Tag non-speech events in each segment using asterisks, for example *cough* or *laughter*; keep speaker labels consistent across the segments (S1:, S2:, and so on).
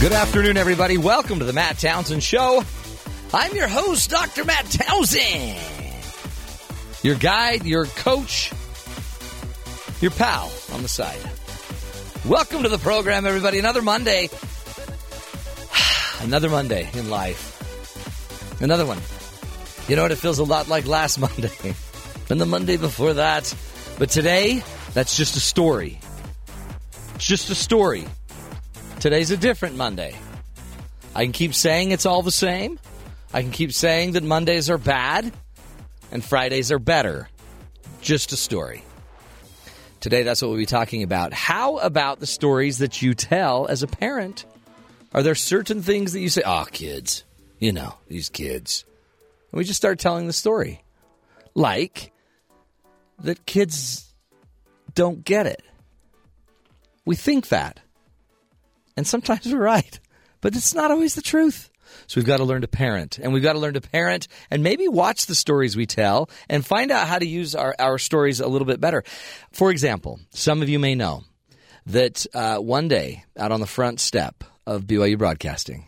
S1: Good afternoon, everybody. Welcome to the Matt Townsend Show. I'm your host, Dr. Matt Townsend. Your guide, your coach, your pal on the side. Welcome to the program, everybody. Another Monday. *sighs* Another Monday in life. Another one. You know what? It feels a lot like last *laughs* Monday and the Monday before that. But today, that's just a story. It's just a story. Today's a different Monday. I can keep saying it's all the same. I can keep saying that Mondays are bad and Fridays are better. Just a story. Today, that's what we'll be talking about. How about the stories that you tell as a parent? Are there certain things that you say, oh, kids, you know, these kids? And we just start telling the story. Like that kids don't get it. We think that. And sometimes *laughs* we're right, but it's not always the truth. So we've got to learn to parent, and we've got to learn to parent and maybe watch the stories we tell and find out how to use our, our stories a little bit better. For example, some of you may know that uh, one day out on the front step of BYU Broadcasting,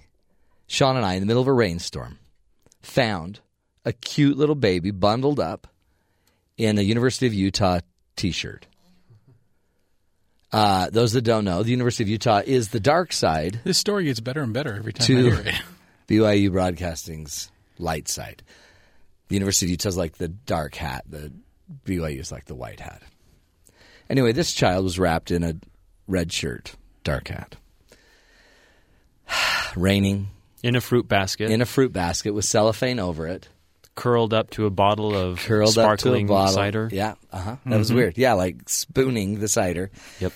S1: Sean and I, in the middle of a rainstorm, found a cute little baby bundled up in a University of Utah t shirt. Uh, those that don't know, the University of Utah is the dark side
S2: This story gets better and better every time I
S1: to
S2: hear it.
S1: BYU Broadcasting's light side. The University of Utah's like the dark hat. The BYU is like the white hat. Anyway, this child was wrapped in a red shirt, dark hat. *sighs* Raining
S3: in a fruit basket,
S1: in a fruit basket with cellophane over it,
S3: curled up to a bottle of
S1: curled up to a
S3: sparkling
S1: bottle.
S3: cider.
S1: Yeah, uh huh. That was weird. Yeah, like spooning the cider.
S3: Yep.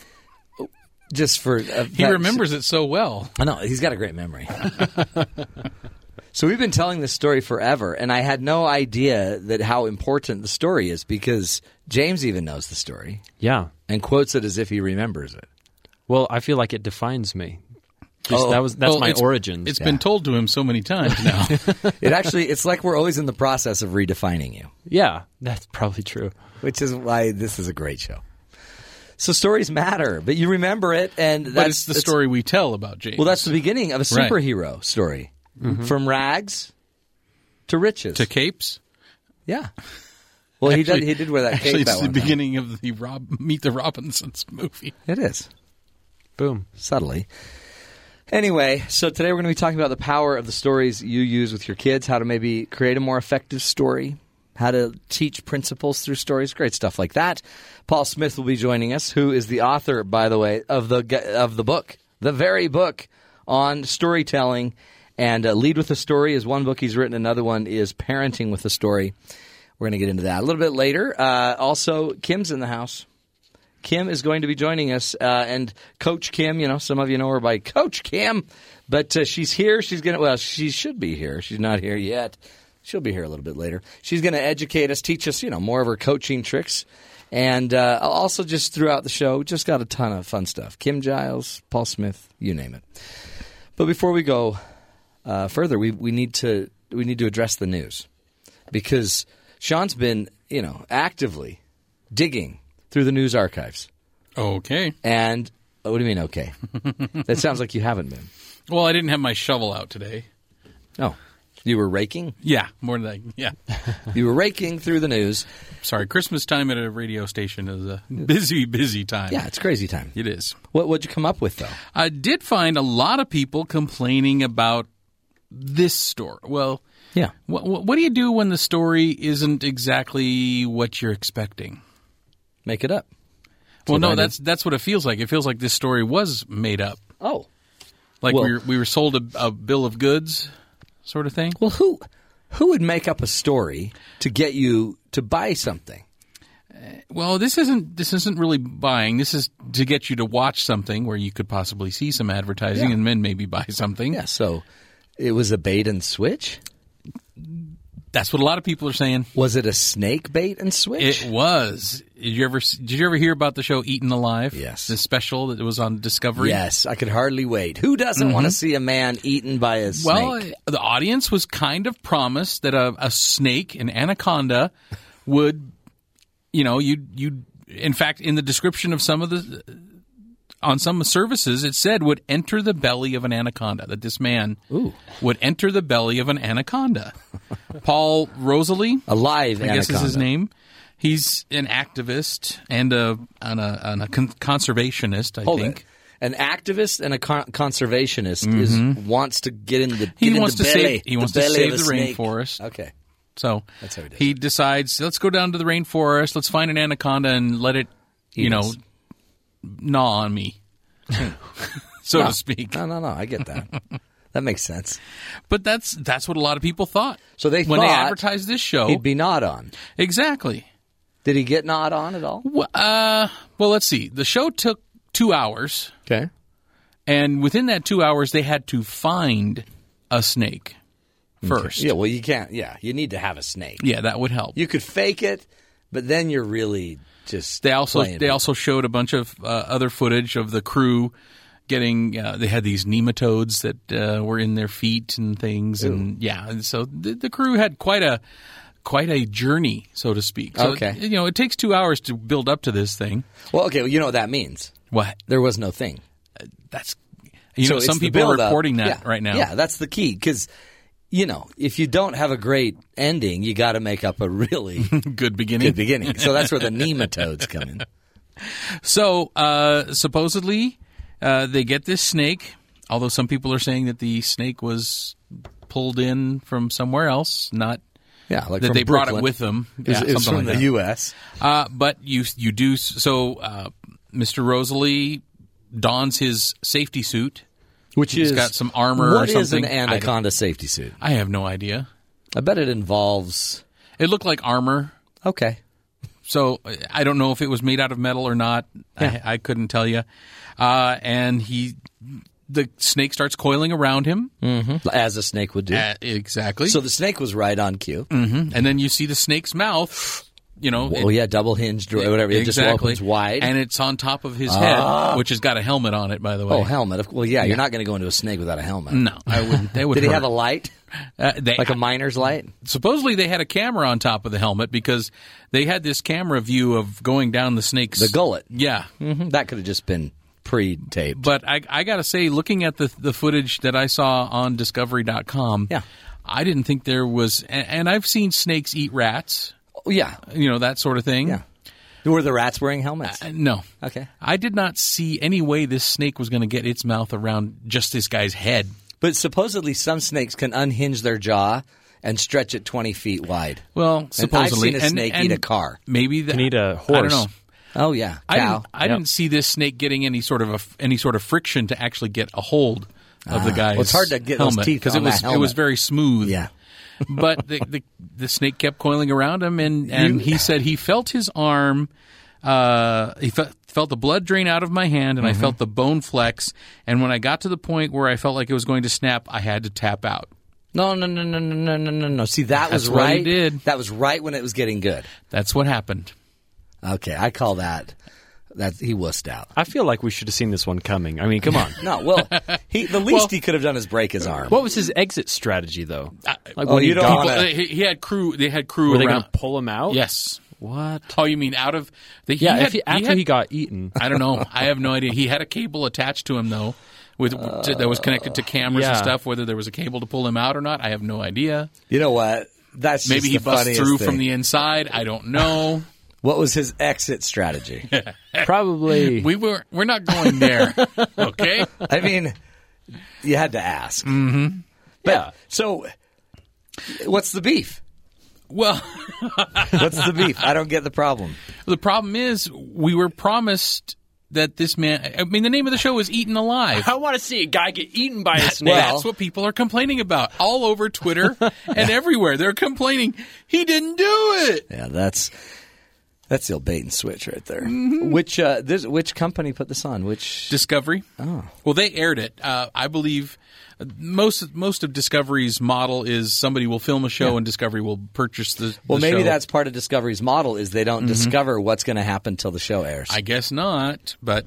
S1: Just for uh,
S2: He remembers it so well.
S1: I know he's got a great memory. *laughs* so we've been telling this story forever, and I had no idea that how important the story is because James even knows the story
S3: Yeah.
S1: and quotes it as if he remembers it.
S3: Well, I feel like it defines me. Just,
S1: Oh.
S3: that was that's
S2: Well,
S3: my
S2: it's-
S3: origins.
S2: It's been told to him so many times *laughs* now.
S1: It actually, it's like we're always in the process of redefining you,
S3: yeah, that's probably true.
S1: which is why this is a great show. So stories matter, but you remember it, and that's
S2: but it's the
S1: it's-
S2: story we tell about James.
S1: Well, that's the beginning of a
S2: Right.
S1: superhero story, mm-hmm. from rags to riches.
S2: to capes.
S1: yeah. Well, he did. He did wear that
S2: Actually,
S1: cape.
S2: it's
S1: that
S2: the
S1: one time.
S2: beginning of the Rob, Meet the Robinsons movie.
S1: It is.
S3: Boom.
S1: subtly. Anyway, so today we're going to be talking about the power of the stories you use with your kids, how to maybe create a more effective story, how to teach principles through stories, great stuff like that. Paul Smith will be joining us, who is the author, by the way, of the of the book, the very book on storytelling. And uh, Lead with a Story is one book he's written. Another one is Parenting with a Story. We're going to get into that a little bit later. Uh, also, Kim's in the house. Kim is going to be joining us, uh, and Coach Kim. You know, some of you know her by Coach Kim, but uh, she's here. She's gonna. Well, she should be here. She's not here yet. She'll be here a little bit later. She's going to educate us, teach us, you know, more of her coaching tricks, and uh, also just throughout the show, just got a ton of fun stuff. Kim Giles, Paul Smith, you name it. But before we go uh, further, we we need to we need to address the news because Sean's been, you know, actively digging through the news archives.
S2: Okay.
S1: And oh, what do you mean? Okay, *laughs* that sounds like you haven't been.
S2: Well, I didn't have my shovel out today.
S1: Oh, you were raking.
S2: Yeah, more than that. Yeah. *laughs*
S1: You were raking through the news.
S2: Sorry, Christmas time at a radio station is a busy, busy time.
S1: Yeah, it's crazy time.
S2: It is.
S1: What what'd you come up with though?
S2: I did find a lot of people complaining about this story. Well,
S1: Yeah,
S2: what, what do you do when the story isn't exactly what you're expecting?
S1: make it up.
S2: well,
S1: what I
S2: no, that's that's what it feels like. It feels like this story was made up.
S1: Oh,
S2: Like
S1: Well-
S2: we were, we were sold a, a bill of goods, sort of thing.
S1: well, who who would make up a story to get you to buy something?
S2: Uh, well, this isn't this isn't really buying. This is to get you to watch something where you could possibly see some advertising
S1: Yeah.
S2: and then maybe buy something.
S1: Yeah, so it was a bait and switch.
S2: That's what a lot of people are saying.
S1: Was it a snake bait and switch?
S2: It was. Did you ever did you ever hear about the show Eaten Alive?
S1: Yes.
S2: The special that was on Discovery.
S1: yes, I could hardly wait. Who doesn't mm-hmm. want to see a man eaten by a snake?
S2: Well, the audience was kind of promised that a, a snake, an anaconda, would, you know, you you. In fact, in the description of some of the on some services, it said would enter the belly of an anaconda. That this man would enter the belly of an anaconda. *laughs* Paul Rosolie,
S1: alive, live
S2: I
S1: anaconda.
S2: guess is his name. He's an activist and a and a, and a con- conservationist. I
S1: Hold
S2: think
S1: it. An activist and a con- conservationist is wants to get in the
S2: Mm-hmm. He
S1: in
S2: wants
S1: the
S2: to
S1: belly,
S2: save- he wants to save the rainforest.
S1: Okay.
S2: So
S1: That's how he does
S2: he decides, let's go down to the rainforest, let's find an anaconda and let it, you
S1: Eat
S2: know,
S1: us.
S2: Gnaw on me, *laughs* so to speak.
S1: No, no, no. I get that. *laughs* that makes sense.
S2: But that's that's what a lot of people thought.
S1: So they
S2: when they advertised this show,
S1: He'd be gnawed on.
S2: exactly.
S1: Did he get gnawed on at all?
S2: Wh- Uh, well, let's see. The show took two hours,
S1: Okay.
S2: and within that two hours, they had to find a snake first.
S1: Yeah. Well, you can't. Yeah, you need to have a snake.
S2: Yeah, that would help.
S1: You could fake it, but then you're really just.
S2: They also they
S1: it.
S2: also showed a bunch of uh, other footage of the crew getting. Uh, they had these nematodes that uh, were in their feet and things, and yeah, and so the, the crew had quite a quite a journey, so to speak. So,
S1: Okay.
S2: you know, it takes two hours to build up to this thing.
S1: Well, okay. Well, you know what that means.
S2: What?
S1: There was no thing.
S2: That's you
S1: So
S2: know, some people are reporting that
S1: Yeah.
S2: right now.
S1: Yeah, that's the key because. You know, if you don't have a great ending, you got to make up a really *laughs*
S2: Good beginning.
S1: good beginning. So that's where the nematodes come in.
S2: So uh, supposedly uh, they get this snake, although some people are saying that the snake was pulled in from somewhere else, not
S1: Yeah, like
S2: that they brought it with them. Yeah,
S1: it was
S2: something
S1: from
S2: like
S1: the
S2: that.
S1: U.S.
S2: Uh, but you you do so. Uh, Mr. Rosolie dons his safety suit.
S1: Which
S2: He's
S1: is
S2: got some armor or
S1: What is
S2: something.
S1: an
S2: I
S1: anaconda safety suit?
S2: I have no idea.
S1: I bet it involves.
S2: It looked like armor.
S1: Okay,
S2: So I don't know if it was made out of metal or not. I, I couldn't tell you. Uh, and he, the snake starts coiling around him.
S1: as a snake would do.
S2: Uh, exactly.
S1: so the snake was right on cue.
S2: Mhm. and then you see the snake's mouth. You know,
S1: Oh yeah, double hinged or whatever. It just
S2: exactly.
S1: opens wide.
S2: and it's on top of his head, which has got a helmet on it. By the way.
S1: oh helmet. Well, yeah, you're not going to go into a snake without a helmet.
S2: No, I wouldn't. They would. *laughs*
S1: Did he have a light,
S2: Uh, they,
S1: like a miner's light?
S2: supposedly they had a camera on top of the helmet because they had this camera view of going down the snake's
S1: The gullet.
S2: Yeah,
S1: hmm That could have just been pre-taped.
S2: but I, I got to say, looking at the the footage that I saw on Discovery.com,
S1: Yeah.
S2: I didn't think there was. And, and I've seen snakes eat rats,
S1: yeah,
S2: you know that sort of thing.
S1: yeah. Were the rats wearing helmets?
S2: Uh, No.
S1: Okay.
S2: I did not see any way this snake was going to get its mouth around just this guy's head.
S1: But supposedly some snakes can unhinge their jaw and stretch it 20 feet wide.
S2: Well,
S1: And
S2: supposedly,
S1: I've seen a snake
S2: and
S1: eat a car.
S2: Maybe that,
S3: Can eat a
S2: I don't know.
S1: Oh yeah,
S2: I didn't. I didn't see this snake getting any sort of a, any sort of friction to actually get a hold of the guy's
S1: Ah. well, it's hard to get those
S2: helmet
S1: teeth
S2: because it was it was very smooth.
S1: Yeah.
S2: But the, the the snake kept coiling around him, and and he said he felt his arm. Uh, he felt felt the blood drain out of my hand, and
S1: Mm-hmm.
S2: I felt the bone flex. And when I got to the point where I felt like it was going to snap, I had to tap out.
S1: No, no, no, no, no, no, no, no, no. See, that was
S2: That's what he
S1: right.
S2: did.
S1: That was right when it was getting good.
S2: That's what happened.
S1: Okay, I call that. That he wussed out.
S3: I feel like we should have seen this one coming. I mean, come on. *laughs*
S1: No, well, he the *laughs* least he could have done is break his arm.
S3: what was his exit strategy, though? Uh, uh, like
S1: Oh,
S3: when
S1: you
S3: he
S1: don't
S3: got,
S1: wanna-
S2: Well, he, he had crew. They had crew
S3: were they going to pull him out?
S2: yes.
S3: What?
S2: Oh, you mean out of the?
S3: Yeah,
S2: had,
S3: if he, after
S2: had-
S3: he got eaten.
S2: I don't know. *laughs* I have no idea. He had a cable attached to him though, with that was connected to cameras and stuff. Whether there was a cable to pull him out or not, I have no idea.
S1: You know what? That's
S2: Maybe
S1: just
S2: he
S1: the
S2: busts through
S1: thing.
S2: from the inside. I don't know.
S1: What was his exit strategy? *laughs*
S3: Probably.
S2: we were we're not going there. *laughs* Okay.
S1: I mean, you had to ask.
S2: Mm.
S3: yeah.
S1: So, what's the beef?
S2: Well, *laughs*
S1: What's the beef? I don't get the problem.
S2: the problem is we were promised that this man. I mean, the name of the show is Eaten Alive.
S3: I want to see a guy get eaten by a snake.
S1: Well-
S2: That's what people are complaining about all over Twitter and everywhere. They're complaining he didn't do it.
S1: Yeah, that's That's the old bait and switch right there.
S2: Mm-hmm.
S1: Which uh, this, which company put this on? Which
S2: Discovery. Oh, well, they aired it. Uh, I believe most most of Discovery's model is somebody will film a show and Discovery will purchase the.
S1: well,
S2: the
S1: maybe
S2: show. Mm-hmm.
S1: that's part of Discovery's model is they don't discover what's going to happen till the show airs.
S2: I guess not, but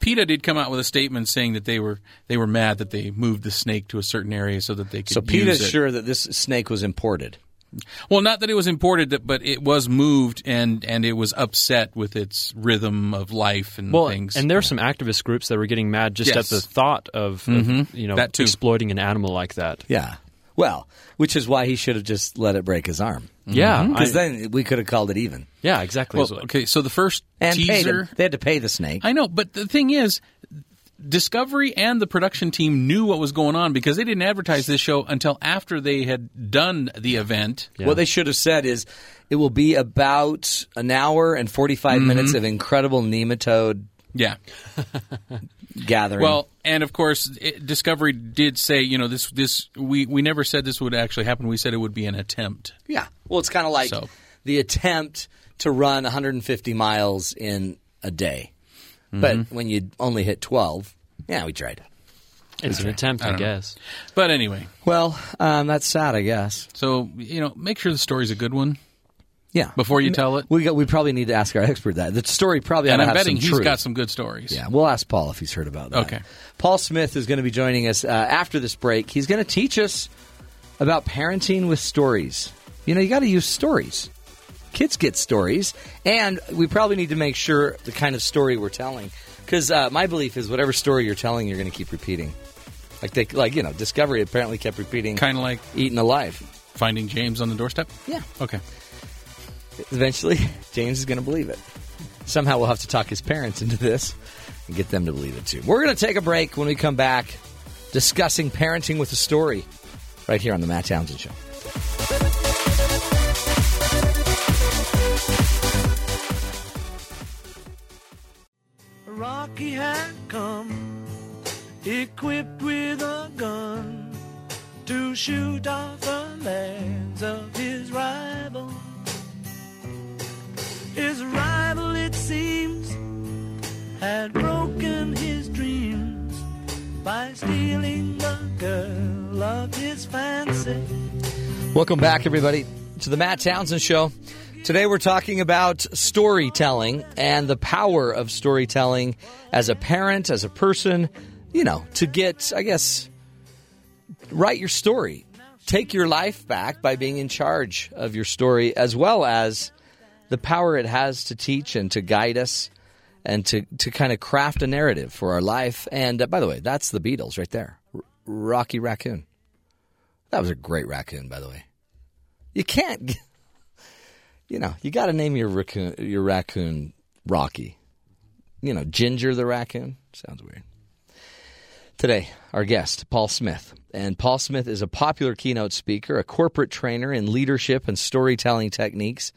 S2: PETA did come out with a statement saying that they were they were mad that they moved the snake to a certain area so that they could.
S1: so PETA's sure that this snake was imported.
S2: Well, not that it was imported, but it was moved and and it was upset with its rhythm of life and
S3: Well,
S2: things.
S3: and there's some activist groups that were getting mad just
S2: Yes.
S3: at the thought of, of, mm-hmm. you know
S2: That
S3: exploiting an animal like that.
S1: Yeah. Well, which is why he should have just let it break his arm. Mm-hmm.
S3: Yeah, mm-hmm.
S1: Because
S3: I-
S1: then we could have called it even.
S3: yeah, exactly.
S2: well, okay, so the first
S1: And
S2: teaser.
S1: They had to pay the snake.
S2: I know, but the thing is, Discovery and the production team knew what was going on because they didn't advertise this show until after they had done the event.
S1: What they should have said is it will be about an hour and 45 mm-hmm. minutes of incredible nematode
S2: Yeah. *laughs*
S1: gathering.
S2: Well, and of course, it, Discovery did say, you know, this this we we never said this would actually happen. We said it would be an attempt.
S1: yeah. Well, it's kind of like
S2: So.
S1: the attempt to run 150 miles in a day. But when you only hit 12, yeah, we tried.
S3: it's an attempt, I,
S2: don't know.
S3: guess.
S2: But anyway,
S1: Well, um, that's sad, I guess.
S2: so you know, make sure the story's a good one
S1: Yeah.
S2: before you tell it.
S1: We got, we probably need to ask our expert that. The story probably
S2: And I'm
S1: have
S2: betting
S1: some
S2: he's
S1: truth.
S2: got some good stories.
S1: Yeah, we'll ask Paul if he's heard about that.
S2: Okay.
S1: Paul Smith is going to be joining us uh, after this break. He's going to teach us about parenting with stories. You know, you got to use stories. Kids get stories, and we probably need to make sure the kind of story we're telling. Because uh, my belief is, whatever story you're telling, you're going to keep repeating. Like they, like you know, Discovery apparently kept repeating,
S2: Kind of like
S1: eaten alive.
S2: finding James on the doorstep.
S1: Yeah.
S2: Okay.
S1: Eventually, *laughs* James is going to believe it. Somehow, we'll have to talk his parents into this and get them to believe it too. We're going to take a break when we come back, discussing parenting with a story, right here on the Matt Townsend Show.
S4: Rocky had come, equipped with a gun, to shoot off the legs of his rival. His rival, it seems, had broken his dreams by stealing the girl of his fancy.
S1: Welcome back, everybody, to the Matt Townsend Show. Today we're talking about storytelling and the power of storytelling as a parent, as a person, you know, to get, I guess, write your story. Take your life back by being in charge of your story, as well as the power it has to teach and to guide us and to, to kind of craft a narrative for our life. And uh, by the way, that's the Beatles right there R- Rocky Raccoon. That was a great raccoon, by the way. You can't, you know, you got to name your raccoon, your raccoon Rocky. You know, Ginger the raccoon sounds weird. Today, our guest, Paul Smith. And Paul Smith is a popular keynote speaker, a corporate trainer in leadership and storytelling techniques.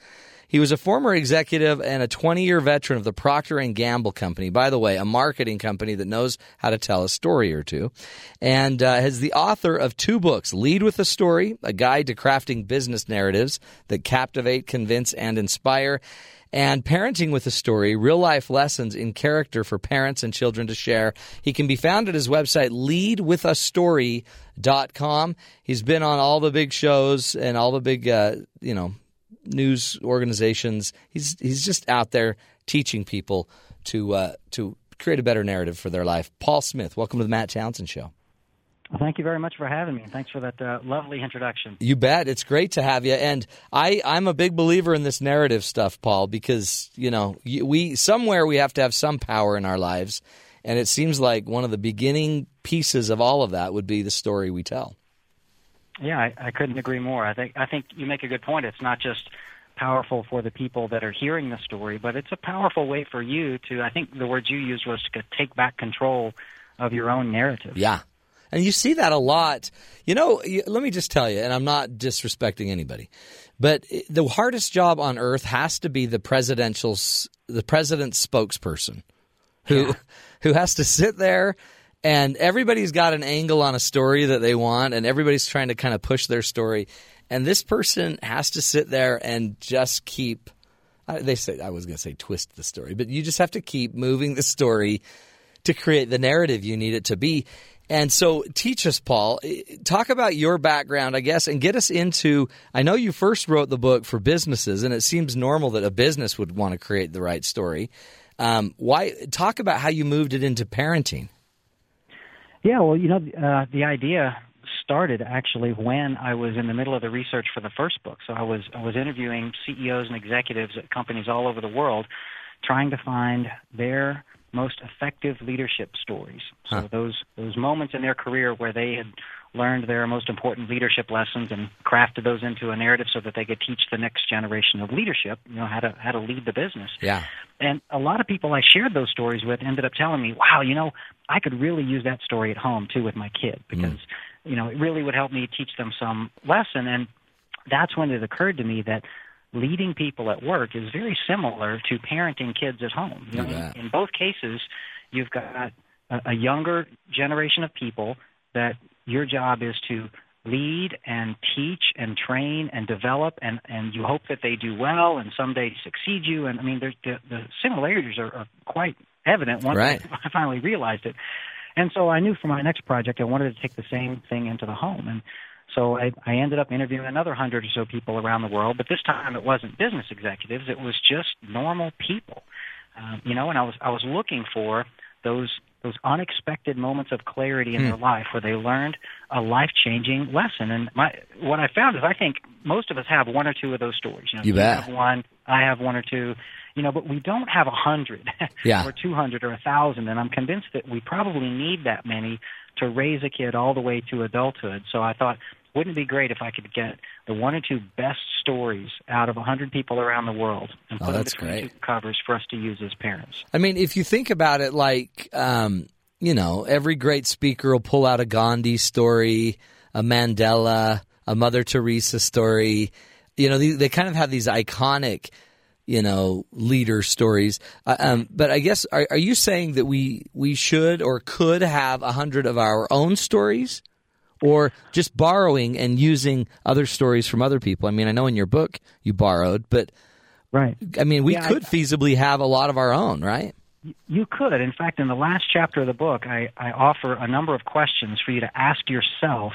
S1: He was a former executive and a 20-year veteran of the Procter and Gamble company. By the way, a marketing company that knows how to tell a story or two, and uh, is the author of two books: "Lead with a Story: A Guide to Crafting Business Narratives That Captivate, Convince, and Inspire." and Parenting with a Story, real life lessons in character for parents and children to share. He can be found at his website, leadwithastory.com. He's been on all the big shows and all the big, uh, you know, news organizations. He's, he's just out there teaching people to, uh, to create a better narrative for their life. Paul Smith, welcome to the Matt Townsend Show.
S5: Well, thank you very much for having me. Thanks for that uh, lovely introduction.
S1: You bet. It's great to have you. And I, I'm a big believer in this narrative stuff, Paul, because, you know, we somewhere we have to have some power in our lives. And it seems like one of the beginning pieces of all of that would be the story we tell.
S5: Yeah, I, I couldn't agree more. I think I think you make a good point. It's not just powerful for the people that are hearing the story, but it's a powerful way for you to. I think the words you used was to take back control of your own narrative.
S1: Yeah. And you see that a lot. You know, let me just tell you, and I'm not disrespecting anybody, but the hardest job on earth has to be the presidential, the president's spokesperson, who, *laughs* who has to sit there, and everybody's got an angle on a story that they want, and everybody's trying to kind of push their story, and this person has to sit there and just keep they say I was going to say twist the story, but you just have to keep moving the story to create the narrative you need it to be. And so, teach us, Paul. Talk about your background, I guess, and get us into. I know you first wrote the book for businesses, and it seems normal that a business would want to create the right story. Um, why? Talk about how you moved it into parenting.
S5: Yeah, well, you know, uh, the idea started actually when I was in the middle of the research for the first book. So I was I was interviewing CEOs and executives at companies all over the world, trying to find their most effective leadership stories. So
S1: Huh.
S5: those those moments in their career where they had learned their most important leadership lessons and crafted those into a narrative so that they could teach the next generation of leadership, you know, how to how to lead the business.
S1: Yeah.
S5: And a lot of people I shared those stories with ended up telling me, "Wow, you know, I could really use that story at home too with my kid mm. because, you know, it really would help me teach them some lesson." And that's when it occurred to me that leading people at work is very similar to parenting kids at home. You know, in, in both cases, you've got a, a younger generation of people that your job is to lead and teach and train and develop and and you hope that they do well and someday succeed you and I mean there's the, the similarities are, are quite evident once
S1: Right. *laughs*
S5: I finally realized it. And so I knew for my next project I wanted to take the same thing into the home and so I, I ended up interviewing another hundred or so people around the world, but this time it wasn't business executives; it was just normal people, um, you know. And I was I was looking for those those unexpected moments of clarity in
S1: Hmm.
S5: their life where they learned a life changing lesson. And my what I found is I think most of us have one or two of those stories. You know,
S1: You bet.
S5: have one, I have one or two, you know, but we don't have a hundred *laughs*
S1: Yeah.
S5: or two hundred or a thousand. And I'm convinced that we probably need that many to raise a kid all the way to adulthood. So I thought, wouldn't it be great if I could get the one or two best stories out of a hundred people around the world and
S1: Oh,
S5: put them
S1: that's
S5: between
S1: great.
S5: two covers for us to use as parents?
S1: I mean, if you think about it, like um, you know, every great speaker will pull out a Gandhi story, a Mandela, a Mother Teresa story. You know, they, they kind of have these iconic, you know, leader stories. Uh, um, but I guess are, are you saying that we we should or could have a hundred of our own stories? Or just borrowing and using other stories from other people. I mean, I know in your book you borrowed, but
S5: Right.
S1: I mean, we
S5: Yeah, I-
S1: could feasibly have a lot of our own, right?
S5: You could. In fact, in the last chapter of the book, I, I offer a number of questions for you to ask yourself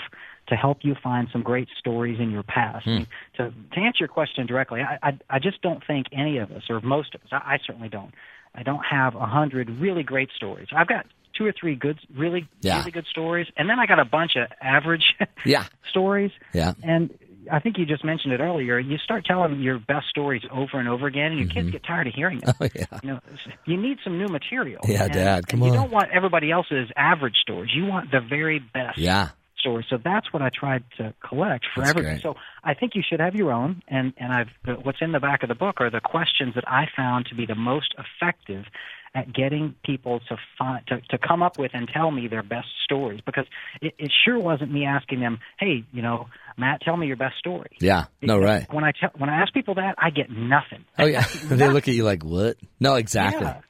S5: to help you find some great stories in your past. I to, to answer your question directly, I, I, I just don't think any of us, or most of us, I, I certainly don't, I don't have a hundred really great stories. I've got two or three good, really,
S1: Yeah.
S5: really good stories, and then I got a bunch of average *laughs*
S1: Yeah.
S5: stories.
S1: Yeah.
S5: And I think you just mentioned it earlier. You start telling your best stories over and over again, and your kids mm-hmm. get tired of hearing them. *laughs*
S1: Oh, yeah.
S5: You know, you need some new material.
S1: Yeah,
S5: and,
S1: Dad, come
S5: and
S1: on.
S5: You don't want everybody else's average stories. You want the very best
S1: Yeah.
S5: stories. So that's what I tried to collect for
S1: That's
S5: everybody.
S1: great.
S5: So I think you should have your own. And and I've what's in the back of the book are the questions that I found to be the most effective at getting people to find to, to come up with and tell me their best stories because it, it sure wasn't me asking them, hey, you know, Matt, tell me your best story.
S1: Yeah. No, right.
S5: When I tell when I ask people that, I get nothing.
S1: Oh, yeah. *laughs* *laughs* they look at you like, what? No, exactly.
S5: Yeah.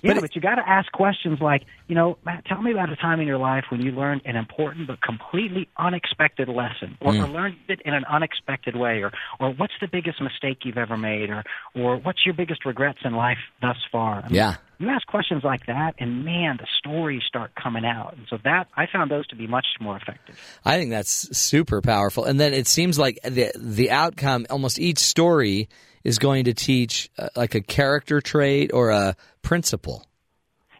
S5: Yeah,
S1: But
S5: but, you got to ask questions like, you know, Matt, tell me about a time in your life when you learned an important but completely unexpected lesson, or,
S1: Hmm.
S5: or learned it in an unexpected way, or, or what's the biggest mistake you've ever made, or, or what's your biggest regrets in life thus far. I mean,
S1: Yeah.
S5: You ask questions like that, and man, the stories start coming out. And so that I found those to be much more effective.
S1: I think that's super powerful. And then it seems like the the outcome, almost each story is going to teach uh, like a character trait or a principle.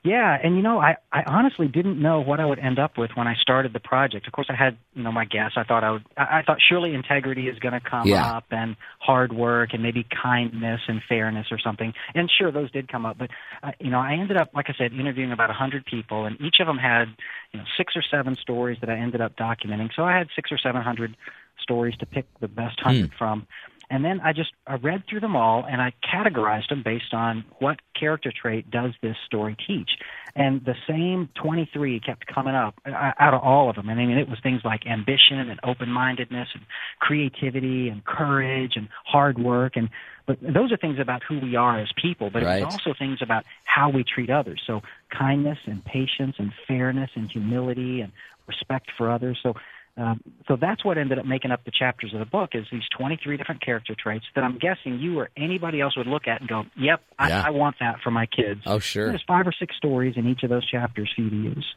S5: Yeah, and you know, I, I honestly didn't know what I would end up with when I started the project. Of course, I had you know my guess. I thought I would. I, I thought surely integrity is going to come
S1: Yeah.
S5: up, and hard work, and maybe kindness and fairness or something. And sure, those did come up. But uh, you know, I ended up, like I said, interviewing about a hundred people, and each of them had you know six or seven stories that I ended up documenting. So I had six or seven hundred stories to pick the best hundred from. And then I just I read through them all and I categorized them based on what character trait does this story teach. And the same 23 kept coming up uh, out of all of them. And I mean, it was things like ambition and open-mindedness and creativity and courage and hard work. And but those are things about who we are as people. But
S1: Right.
S5: it's also things about how we treat others. So kindness and patience and fairness and humility and respect for others. So Um, so that's what ended up making up the chapters of the book is these 23 different character traits that I'm guessing you or anybody else would look at and go, "Yep, I,
S1: Yeah.
S5: I want that for my kids."
S1: Oh, sure.
S5: There's five or six stories in each of those chapters for you to use.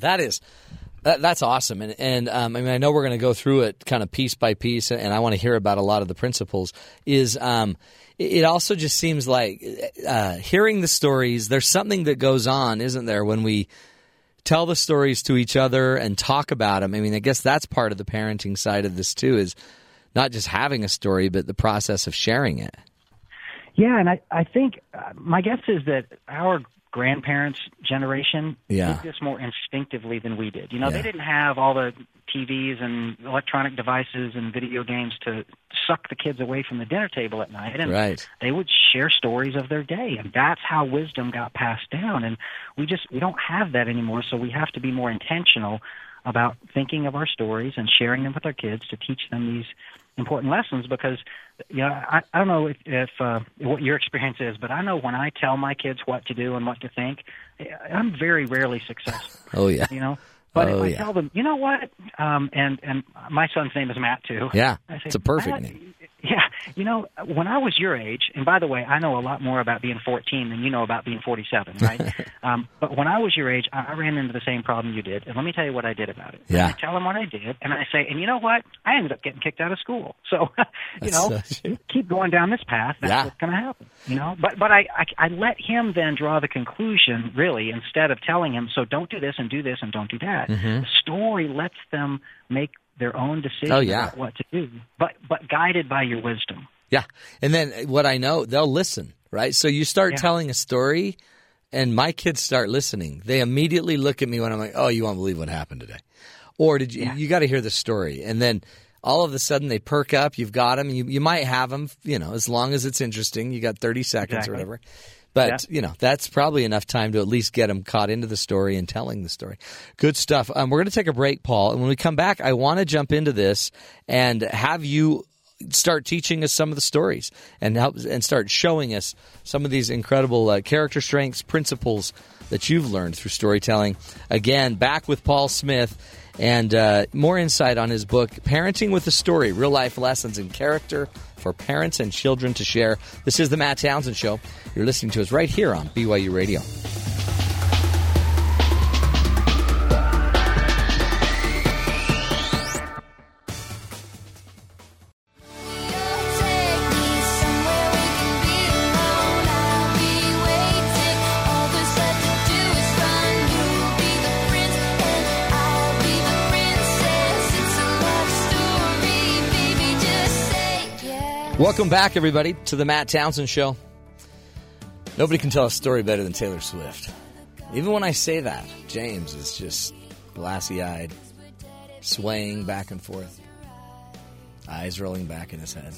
S1: That is, that, that's awesome. And, and um, I mean, I know we're going to go through it kind of piece by piece, and I want to hear about a lot of the principles. Is um, it it also just seems like uh, hearing the stories. There's something that goes on, isn't there, when we tell the stories to each other and talk about them. I mean, I guess that's part of the parenting side of this too. Is not just having a story, but the process of sharing it.
S5: Yeah, and I I think uh, my guess is that our grandparents' generation
S1: Yeah.
S5: did this more instinctively than we did. You know,
S1: Yeah.
S5: they didn't have all the TVs and electronic devices and video games to suck the kids away from the dinner table at night, and
S1: Right.
S5: they would share stories of their day, and that's how wisdom got passed down. And we just we don't have that anymore, so we have to be more intentional about thinking of our stories and sharing them with our kids to teach them these important lessons because you know I, I don't know if, if uh, what your experience is, but I know when I tell my kids what to do and what to think, I'm very rarely successful.
S1: Oh yeah.
S5: You know, but
S1: Oh,
S5: if I
S1: yeah.
S5: tell them, you know what, um, and and my son's name is Matt too.
S1: Yeah.
S5: Say,
S1: It's a perfect name.
S5: Yeah, you know, when I was your age, and by the way, I know a lot more about being 14 than you know about being 47, right? *laughs* um, but when I was your age, I I ran into the same problem you did, and let me tell you what I did about it.
S1: Yeah.
S5: I tell them what I did, and I say, and you know what? I ended up getting kicked out of school. *laughs* So, you
S1: That's
S5: know,
S1: so-
S5: keep going down this path. That's
S1: Yeah.
S5: what's going to happen. You know, but but I, I I let him then draw the conclusion, really, instead of telling him, so don't do this and do this and don't do that. The story lets them make their own decisions
S1: Mm-hmm. Oh, yeah.
S5: about what to do, but but guided by your wisdom.
S1: Yeah. And then what I know, they'll listen, right? So you start
S5: Yeah.
S1: telling a story and my kids start listening. They immediately look at me when I'm like, "Oh, you won't believe what happened today." Or did you you got to hear the story. And then all of a sudden they perk up, you've got them, you you might have them, you know, as long as it's interesting. You got 30 seconds
S5: Exactly.
S1: or whatever. But, you know, that's probably enough time to at least get them caught into the story and telling the story. Good stuff. Um, we're going to take a break, Paul. And when we come back, I want to jump into this and have you start teaching us some of the stories and help and start showing us some of these incredible uh, character strengths, principles that you've learned through storytelling. Again, back with Paul Smith and uh, more insight on his book, Parenting with a Story Real Life Lessons in Character for Parents and Children to Share. This is the Matt Townsend Show. You're listening to us right here on BYU Radio. Welcome back, everybody, to the Matt Townsend Show. Nobody can tell a story better than Taylor Swift. Even when I say that, James is just glassy eyed, swaying back and forth, eyes rolling back in his head.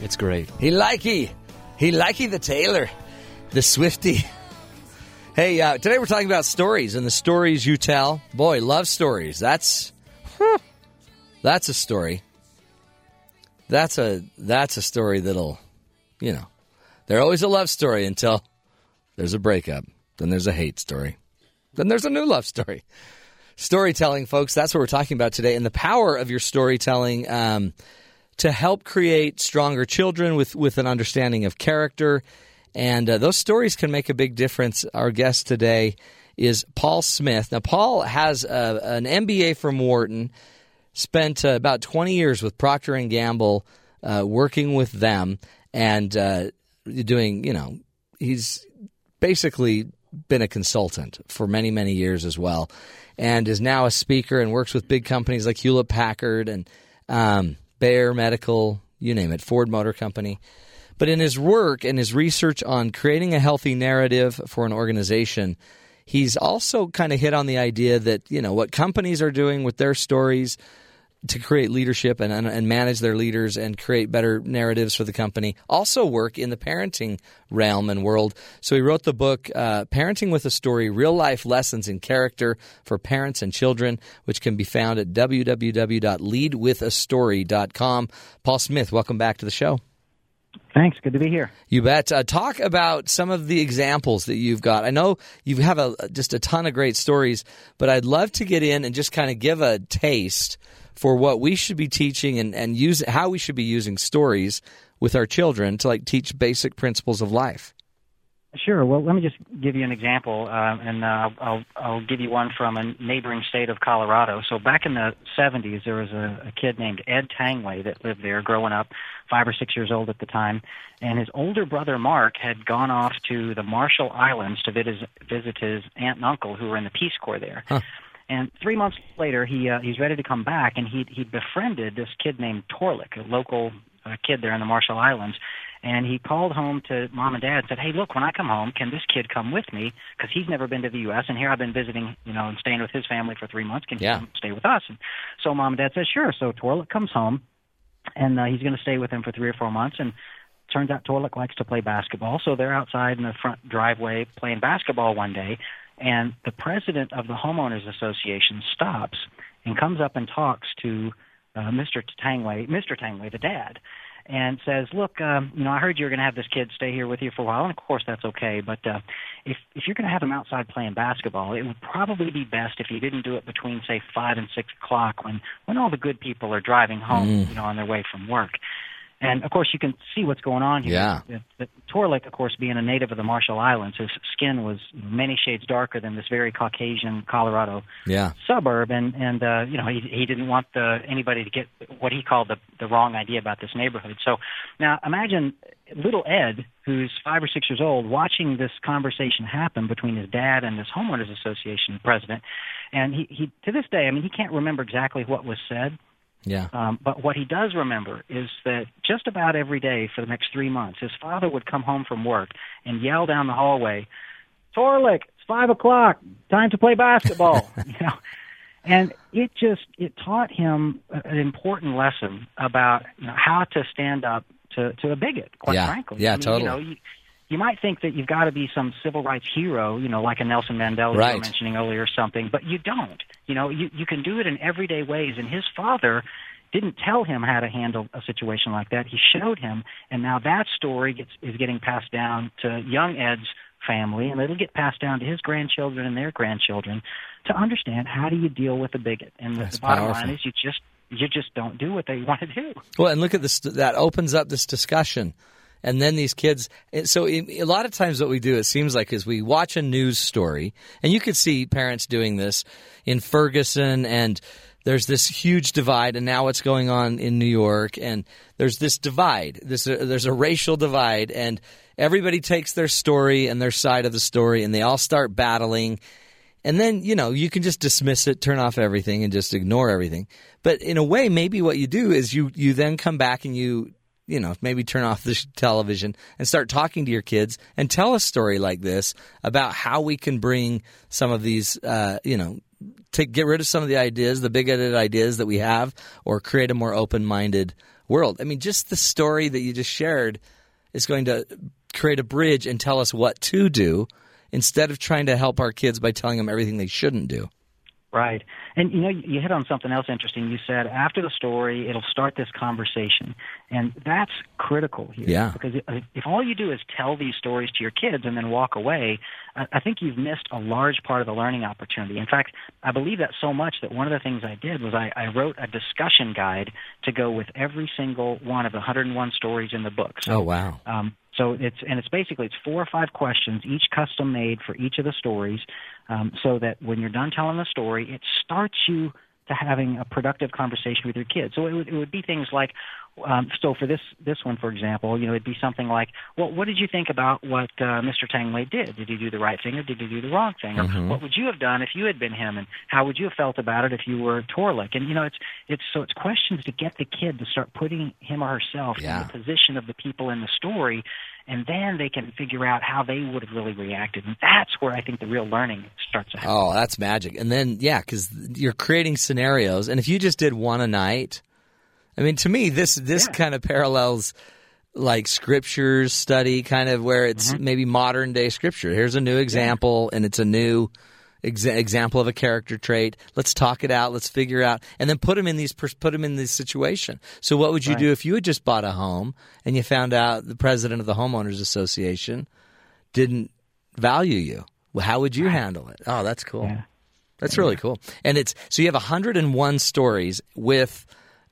S3: It's great.
S1: He likey. He likey the Taylor. The Swifty. Hey, uh, today we're talking about stories and the stories you tell. Boy, love stories. That's that's a story. That's a that's a story that'll, you know, they're always a love story until there's a breakup. Then there's a hate story. Then there's a new love story. Storytelling, folks. That's what we're talking about today, and the power of your storytelling. Um, to help create stronger children with, with an understanding of character. And uh, those stories can make a big difference. Our guest today is Paul Smith. Now, Paul has uh, an MBA from Wharton, spent uh, about 20 years with Procter & Gamble, uh, working with them and uh, doing, you know, he's basically been a consultant for many, many years as well, and is now a speaker and works with big companies like Hewlett Packard and um, Bayer Medical, you name it, Ford Motor Company. But in his work and his research on creating a healthy narrative for an organization, he's also kind of hit on the idea that, you know, what companies are doing with their stories to create leadership and, and, and manage their leaders and create better narratives for the company. Also, work in the parenting realm and world. So, he wrote the book, uh, Parenting with a Story Real Life Lessons in Character for Parents and Children, which can be found at www.leadwithastory.com. Paul Smith, welcome back to the show.
S5: Thanks. Good to be here.
S1: You bet. Uh, talk about some of the examples that you've got. I know you have a, just a ton of great stories, but I'd love to get in and just kind of give a taste for what we should be teaching and and use how we should be using stories with our children to like teach basic principles of life.
S5: Sure. Well, let me just give you an example, uh, and uh, I'll, I'll give you one from a neighboring state of Colorado. So back in the 70s, there was a, a kid named Ed Tangway that lived there, growing up, five or six years old at the time, and his older brother Mark had gone off to the Marshall Islands to visit visit his aunt and uncle who were in the Peace Corps there. And three months later, he uh, he's ready to come back, and he he befriended this kid named Torlik, a local uh, kid there in the Marshall Islands. And he called home to mom and dad and said, "Hey, look, when I come home, can this kid come with me? Because he's never been to the U.S. and here I've been visiting, you know, and staying with his family for three months. Can he
S1: Yeah.
S5: come stay with us?" And so mom and dad said, "Sure." So Torlik comes home, and uh, he's going to stay with him for three or four months. And turns out Torlik likes to play basketball, so they're outside in the front driveway playing basketball one day, and the president of the homeowners association stops and comes up and talks to uh, Mr. Tangway, Mr. Tangway, the dad, and says, "Look, um, you know, I heard you're going to have this kid stay here with you for a while, and of course that's okay. But uh, if if you're going to have him outside playing basketball, it would probably be best if you didn't do it between say five and six o'clock when when all the good people are driving home, you know, on their way from work." And of course, you can see what's going on here.
S1: Yeah.
S5: The, the Torlik, of course, being a native of the Marshall Islands, his skin was many shades darker than this very Caucasian Colorado
S1: Yeah.
S5: suburb, and and uh, you know he he didn't want the anybody to get what he called the the wrong idea about this neighborhood. So now imagine little Ed, who's five or six years old, watching this conversation happen between his dad and this homeowners association president, and he he to this day, I mean, he can't remember exactly what was said.
S1: Yeah.
S5: Um, but what he does remember is that just about every day for the next three months, his father would come home from work and yell down the hallway, "Torlik, it's five o'clock, time to play basketball." *laughs* you know, and it just it taught him an important lesson about you know, how to stand up to to a bigot. Quite
S1: Yeah.
S5: frankly,
S1: Yeah,
S5: I mean,
S1: totally.
S5: You know, you, you might think that you've got to be some civil rights hero, you know, like a Nelson Mandela you were mentioning earlier or something, but you don't. You know, you you can do it in everyday ways. And his father didn't tell him how to handle a situation like that. He showed him, and now that story gets is getting passed down to young Ed's family, and it'll get passed down to his grandchildren and their grandchildren to understand how do you deal with a bigot. And the,
S1: That's
S5: the bottom
S1: powerful.
S5: line is you just you just don't do what they *laughs* want to do.
S1: Well, and look at this. That opens up this discussion, and then these kids. So a lot of times, what we do, it seems like, is we watch a news story, and you could see parents doing this in Ferguson, and there's this huge divide, and now what's going on in New York, and there's this divide. This uh, there's a racial divide, and everybody takes their story and their side of the story, and they all start battling. And then, you know, you can just dismiss it, turn off everything, and just ignore everything. But in a way, maybe what you do is you, you then come back and you, you know, maybe turn off the *laughs* television and start talking to your kids and tell a story like this about how we can bring some of these, uh, you know, to get rid of some of the ideas, the bigoted ideas that we have, or create a more open minded world. I mean, just the story that you just shared is going to create a bridge and tell us what to do instead of trying to help our kids by telling them everything they shouldn't do.
S5: Right. And you know, you hit on something else interesting. You said after the story, it'll start this conversation. And that's critical here.
S1: Yeah.
S5: Because if, all you do is tell these stories to your kids and then walk away, I, I think you've missed a large part of the learning opportunity. In fact, I believe that so much that one of the things I did was I, I wrote a discussion guide to go with every single one of the 101 stories in the book. So
S1: Oh, wow.
S5: um, so it's and it's basically it's four or five questions, each custom made for each of the stories, um, so that when you're done telling the story, it starts you to having a productive conversation with your kids. So it would, it would be things like, um, so for this this one, for example, you know, it'd be something like, well, what did you think about what uh, Mr. Tangley did? Did he do the right thing or did he do the wrong thing? Or what would you have done if you had been him? And how would you have felt about it if you were Torlik? And you know, it's it's so it's questions to get the kid to start putting him or herself
S1: Yeah.
S5: in the position of the people in the story, and then they can figure out how they would have really reacted. And that's where I think the real learning starts to happen.
S1: Oh, that's magic. And then, yeah, because you're creating scenarios. And if you just did one a night, I mean, to me, this this
S5: Yeah.
S1: kind of parallels like scriptures study, kind of where it's
S5: Mm-hmm.
S1: maybe modern day scripture. Here's a new example, and it's a new exa- example of a character trait. Let's talk it out. Let's figure out, and then put them in these put them in this situation. So, what would you do if you had just bought a home and you found out the president of the homeowners association didn't value you? Well, how would you handle it? Oh, that's cool.
S5: Yeah.
S1: That's really cool. And it's so you have 101 stories with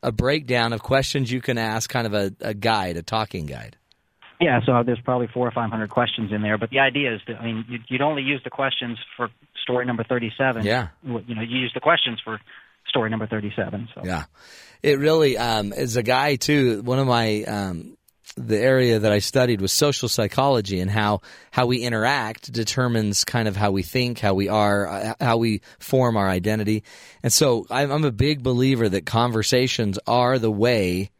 S1: a breakdown of questions you can ask, kind of a, a guide, a talking guide.
S5: Yeah, so there's probably four or five hundred questions in there, but the idea is that I mean, you'd, you'd only use the questions for story number thirty-seven.
S1: Yeah.
S5: you know, you use the questions for story number thirty-seven. So
S1: Yeah, it really um, as a guy too. One of my um, the area that I studied was social psychology and how how we interact determines kind of how we think, how we are, uh, how we form our identity. And so I'm, I'm a big believer that conversations are the way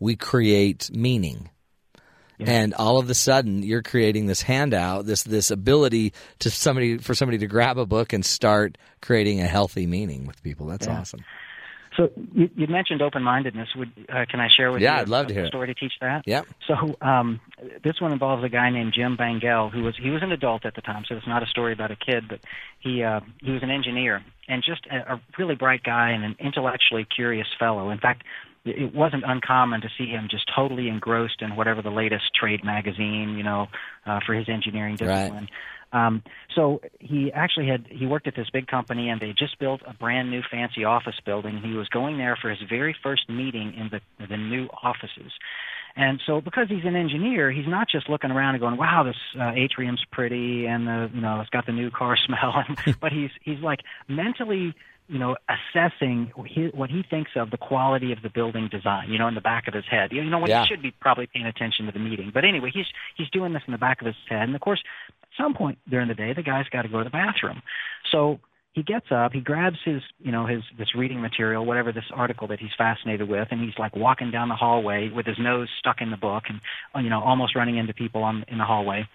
S1: we create meaning. And all of a sudden, you're creating this handout, this this ability to somebody for somebody to grab a book and start creating a healthy meaning with people. That's awesome.
S5: So you, you mentioned open-mindedness. Would uh, can I share with
S1: Yeah,
S5: you?
S1: I'd love
S5: a,
S1: to hear
S5: a
S1: it.
S5: story to teach that.
S1: Yep.
S5: So um, this one involves a guy named Jim Bangel, who was he was an adult at the time, so it's not a story about a kid, but he uh, he was an engineer and just a, a really bright guy and an intellectually curious fellow. In fact, it it wasn't uncommon to see him just totally engrossed in whatever the latest trade magazine, you know, uh, for his engineering
S1: Right.
S5: Um, so he actually had he worked at this big company, and they just built a brand new fancy office building. He was going there for his very first meeting in the the new offices. And so, because he's an engineer, he's not just looking around and going, "Wow, this uh, atrium's pretty," and the you know it's got the new car *laughs* smell. but he's he's like mentally, you know, assessing his, what he thinks of the quality of the building design. You know, in the back of his head. You know, when
S1: Yeah.
S5: he should be probably paying attention to the meeting. But anyway, he's he's doing this in the back of his head, and of course, at some point during the day, the guy's got to go to the bathroom. So he gets up, he grabs his, you know, his this reading material, whatever this article that he's fascinated with, and he's like walking down the hallway with his nose stuck in the book and you know, almost running into people on in the hallway.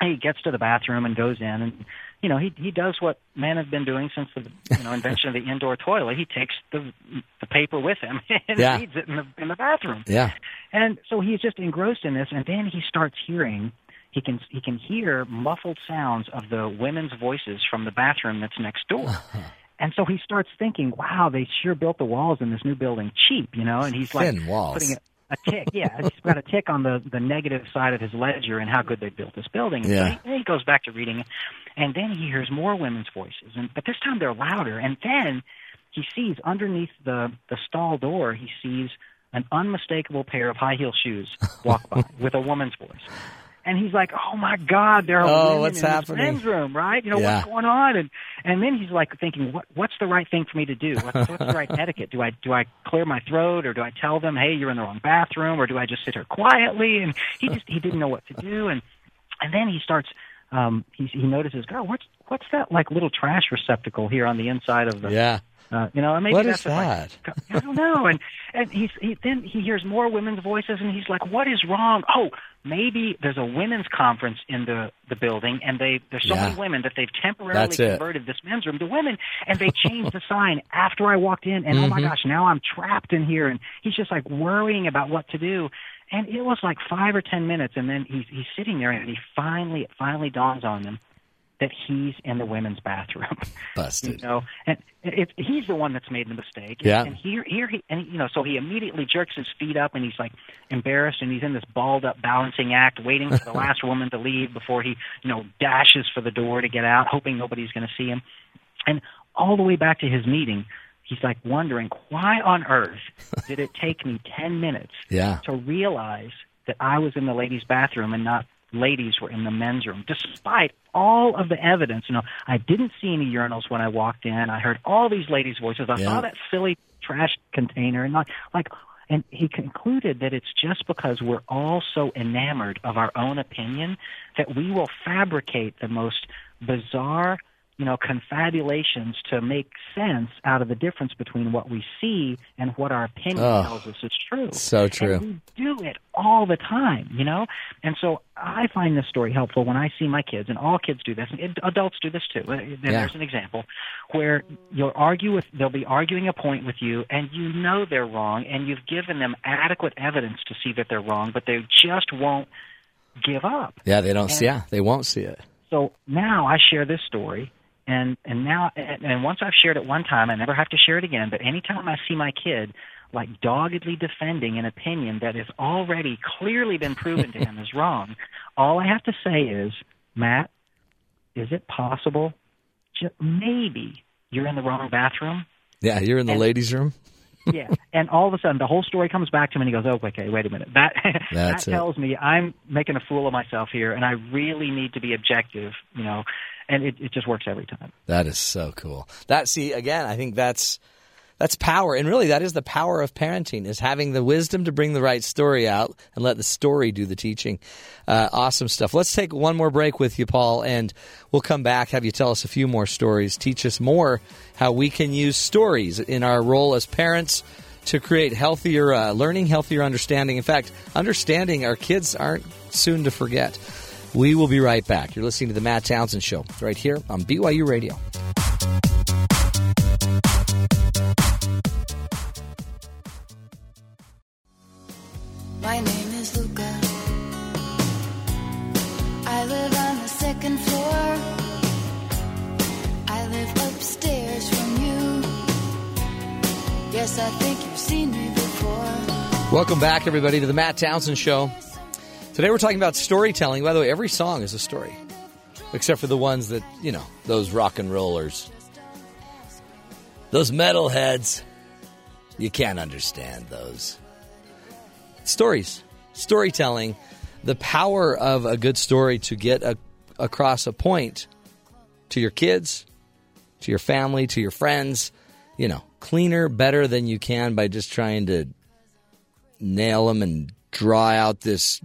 S5: And he gets to the bathroom and goes in and you know, he he does what men have been doing since the you know, invention of the indoor toilet. He takes the the paper with him *laughs* and
S1: Yeah.
S5: reads it in the in the bathroom.
S1: Yeah.
S5: And so he's just engrossed in this, and then he starts hearing. He can he can hear muffled sounds of the women's voices from the bathroom that's next door. Uh-huh. And so he starts thinking, "Wow, they sure built the walls in this new building cheap," you know. And he's like
S1: Thin walls.
S5: putting a, a tick, yeah, he's *laughs* got a tick on the the negative side of his ledger and how good they built this building. And
S1: Yeah.
S5: he, he goes back to reading, and then he hears more women's voices, and but this time they're louder. And then he sees underneath the the stall door, he sees an unmistakable pair of high heel shoes walk by *laughs* with a woman's voice. And he's like, "Oh my God, there are
S1: Oh,
S5: women
S1: what's
S5: in
S1: happening?
S5: this men's room, right? You know
S1: Yeah.
S5: what's going on?" And and then he's like thinking, "What what's the right thing for me to do? What's, what's the right *laughs* etiquette? Do I do I clear my throat, or do I tell them, hey, you're in the wrong bathroom, or do I just sit here quietly?" And he just he didn't know what to do, and and then he starts. Um, he he notices, "God, what's what's that like little trash receptacle here on the inside of the
S1: Yeah.
S5: Uh, you know, and maybe
S1: What
S5: that's
S1: is
S5: if I-
S1: that? *laughs*
S5: I don't know. And and he's he then he hears more women's voices, and he's like, "What is wrong? Oh, maybe there's a women's conference in the the building, and they there's so
S1: Yeah.
S5: many women that they've temporarily converted this men's room to women, and they changed the sign after I walked in, and oh
S1: Mm-hmm.
S5: my gosh, now I'm trapped in here, and he's just like worrying about what to do." And it was like five or ten minutes, and then he's he's sitting there, and he finally it finally dawns on him that he's in the women's bathroom. *laughs*
S1: Busted.
S5: you know, and it, he's the one that's made the mistake.
S1: Yeah.
S5: And here, here, he, and you know, so he immediately jerks his feet up, and he's like embarrassed, and he's in this balled up balancing act, waiting for the *laughs* last woman to leave before he, you know, dashes for the door to get out, hoping nobody's going to see him. And all the way back to his meeting, he's like wondering why on earth *laughs* did it take me ten minutes
S1: Yeah.
S5: to realize that I was in the ladies' bathroom and not ladies were in the men's room, despite all of the evidence. You know, I didn't see any urinals when I walked in. I heard all these ladies' voices. I
S1: Yeah.
S5: saw that silly trash container, and like, like, and he concluded that it's just because we're all so enamored of our own opinion that we will fabricate the most bizarre you know, confabulations to make sense out of the difference between what we see and what our opinion
S1: Oh,
S5: tells us is true.
S1: so true.
S5: And we do it all the time, you know? And so I find this story helpful when I see my kids, and all kids do this, and adults do this too. Uh, There's an example where you'll argue with, they'll be arguing a point with you, and you know they're wrong, and you've given them adequate evidence to see that they're wrong, but they just won't give up.
S1: Yeah, they don't see. Yeah, they won't see it.
S5: So now I share this story, and and now and, once I've shared it one time, I never have to share it again. But anytime I see my kid like doggedly defending an opinion that has already clearly been proven to him is wrong, all I have to say is, Matt, is it possible, ju- maybe, you're in the wrong bathroom.
S1: Yeah, you're in the
S5: And-
S1: ladies' room. *laughs*
S5: yeah, and all of a sudden the whole story comes back to him, and he goes, "Oh, okay, wait a minute. That *laughs* that
S1: it.
S5: tells me I'm making a fool of myself here, and I really need to be objective." You know, and it, it just works every time.
S1: That is so cool. That see again, I think that's that's power, and really that is the power of parenting is having the wisdom to bring the right story out and let the story do the teaching. Uh, awesome stuff. Let's take one more break with you, Paul, and we'll come back. Have you tell us a few more stories, teach us more how we can use stories in our role as parents to create healthier uh, learning, healthier understanding. In fact, understanding our kids aren't soon to forget. We will be right back. You're listening to the Matt Townsend Show right here on BYU Radio.
S6: My name is Luca. I live on the second floor. I live upstairs from you. Yes, I think you've seen me before.
S1: Welcome back, everybody, to the Matt Townsend Show. Today we're talking about storytelling. By the way, every song is a story, except for the ones that, you know, those rock and rollers, those metalheads. You can't understand those. Stories, storytelling, the power of a good story to get a, across a point to your kids, to your family, to your friends, you know, cleaner, better than you can by just trying to nail them and draw out this,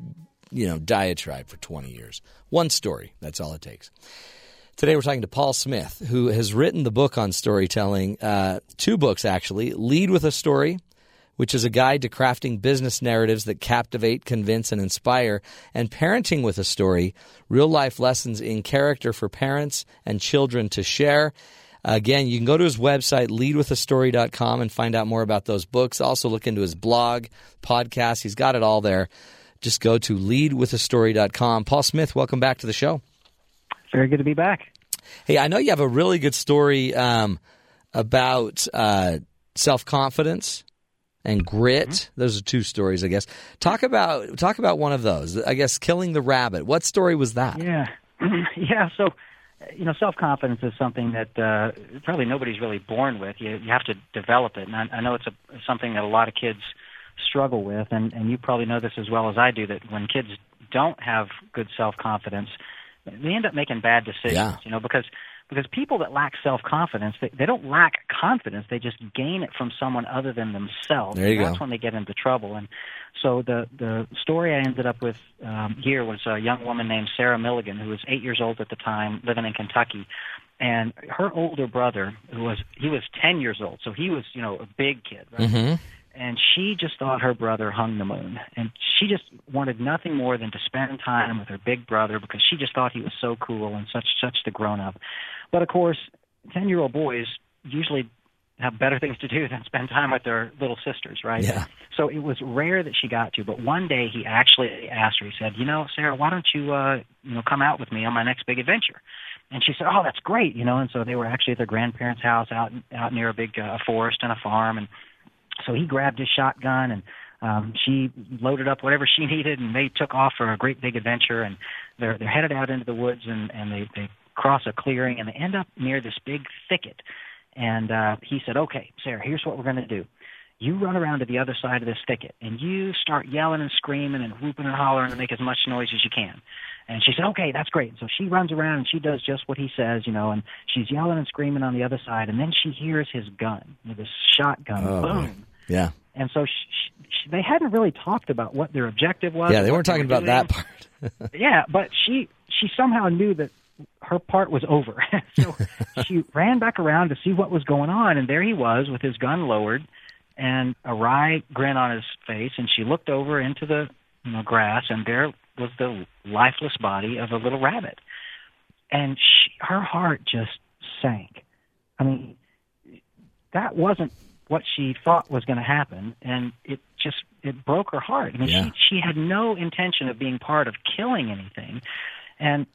S1: you know, diatribe for 20 years. One story. That's all it takes. Today we're talking to Paul Smith, who has written the book on storytelling, uh, two books actually Lead with a Story, which is a guide to crafting business narratives that captivate, convince, and inspire, and Parenting with a Story, real life lessons in character for parents and children to share. Again, you can go to his website, leadwithastory.com, and find out more about those books. Also, look into his blog, podcast. He's got it all there. Just go to leadwithastory.com. Paul Smith, welcome back to the show.
S5: Very good to be back.
S1: Hey, I know you have a really good story um, about uh, self confidence and grit. Those are two stories, I guess. Talk about talk about one of those. I guess killing the rabbit. What story was that?
S5: Yeah, *clears throat* yeah. So, you know, self confidence is something that uh, probably nobody's really born with. You you have to develop it, and I, I know it's a something that a lot of kids struggle with, and and you probably know this as well as I do. That when kids don't have good self confidence, they end up making bad decisions.
S1: Yeah.
S5: You know, because because people that lack self confidence, they, they don't lack confidence. They just gain it from someone other than themselves.
S1: There you
S5: and That's
S1: go.
S5: when they get into trouble. And so the the story I ended up with um, here was a young woman named Sarah Milligan, who was eight years old at the time, living in Kentucky. And her older brother, who was he was ten years old, so he was you know a big kid, right?
S1: Mm-hmm.
S5: And she just thought her brother hung the moon and she just wanted nothing more than to spend time with her big brother because she just thought he was so cool and such such the grown up but of course ten year old boys usually have better *laughs* things to do than spend time with their little sisters right
S1: Yeah.
S5: so it was rare that she got to but one day he actually asked her he said you know sarah why don't you uh you know come out with me on my next big adventure and she said, "Oh, that's great," you know. And so they were actually at their grandparents' house out out near a big uh, forest and a farm, and so he grabbed his shotgun and um, she loaded up whatever *laughs* she needed, and they took off for a great big adventure. And they're they're headed out into the woods, and and they they cross a clearing, and they end up near this big thicket. And uh, he said, "Okay, Sarah, here's what we're going to do." You run around to the other side of this thicket and you start yelling and screaming and whooping and hollering and make as much noise as you can. And she said, okay, that's great. So she runs around and she does just what he says, you know, and she's yelling and screaming on the other side. And then she hears his gun, you know, this shotgun,
S1: Oh,
S5: boom.
S1: Yeah.
S5: And so she, she, they hadn't really talked about what their objective was.
S1: Yeah, they weren't talking about that part. *laughs*
S5: yeah, but she she somehow knew that her part was over. *laughs* so she ran back around to see what was going on, and there he was with his gun lowered and a wry grin on his face. And she looked over into the you know grass, and there was the lifeless body of a little rabbit. And she, her heart just sank. I mean, that wasn't what she thought was going to happen, and it just it broke her heart. I mean,
S1: Yeah.
S5: she she had no intention of being part of killing anything, and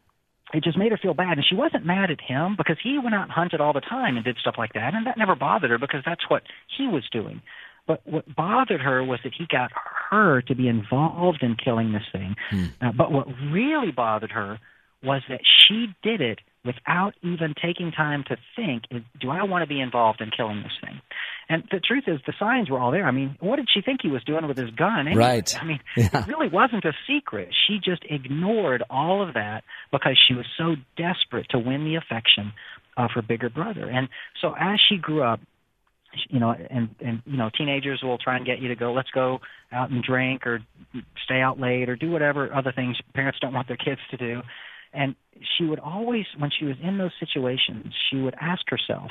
S5: it just made her feel bad. And she wasn't mad at him because he went out and hunted all the time and did stuff like that, and that never bothered her because that's what he was doing. But what bothered her was that he got her to be involved in killing this thing. Uh, but what really bothered her was that she did it without even taking time to think, do I want to be involved in killing this thing? And the truth is, the signs were all there. I mean, what did she think he was doing with his gun? Anyway?
S1: Right.
S5: I mean,
S1: Yeah.
S5: it really wasn't a secret. She just ignored all of that because she was so desperate to win the affection of her bigger brother. And so as she grew up, you know, and and you know, teenagers will try and get you to go, let's go out and drink or stay out late or do whatever other things parents don't want their kids to do. And she would always, when she was in those situations, she would ask herself,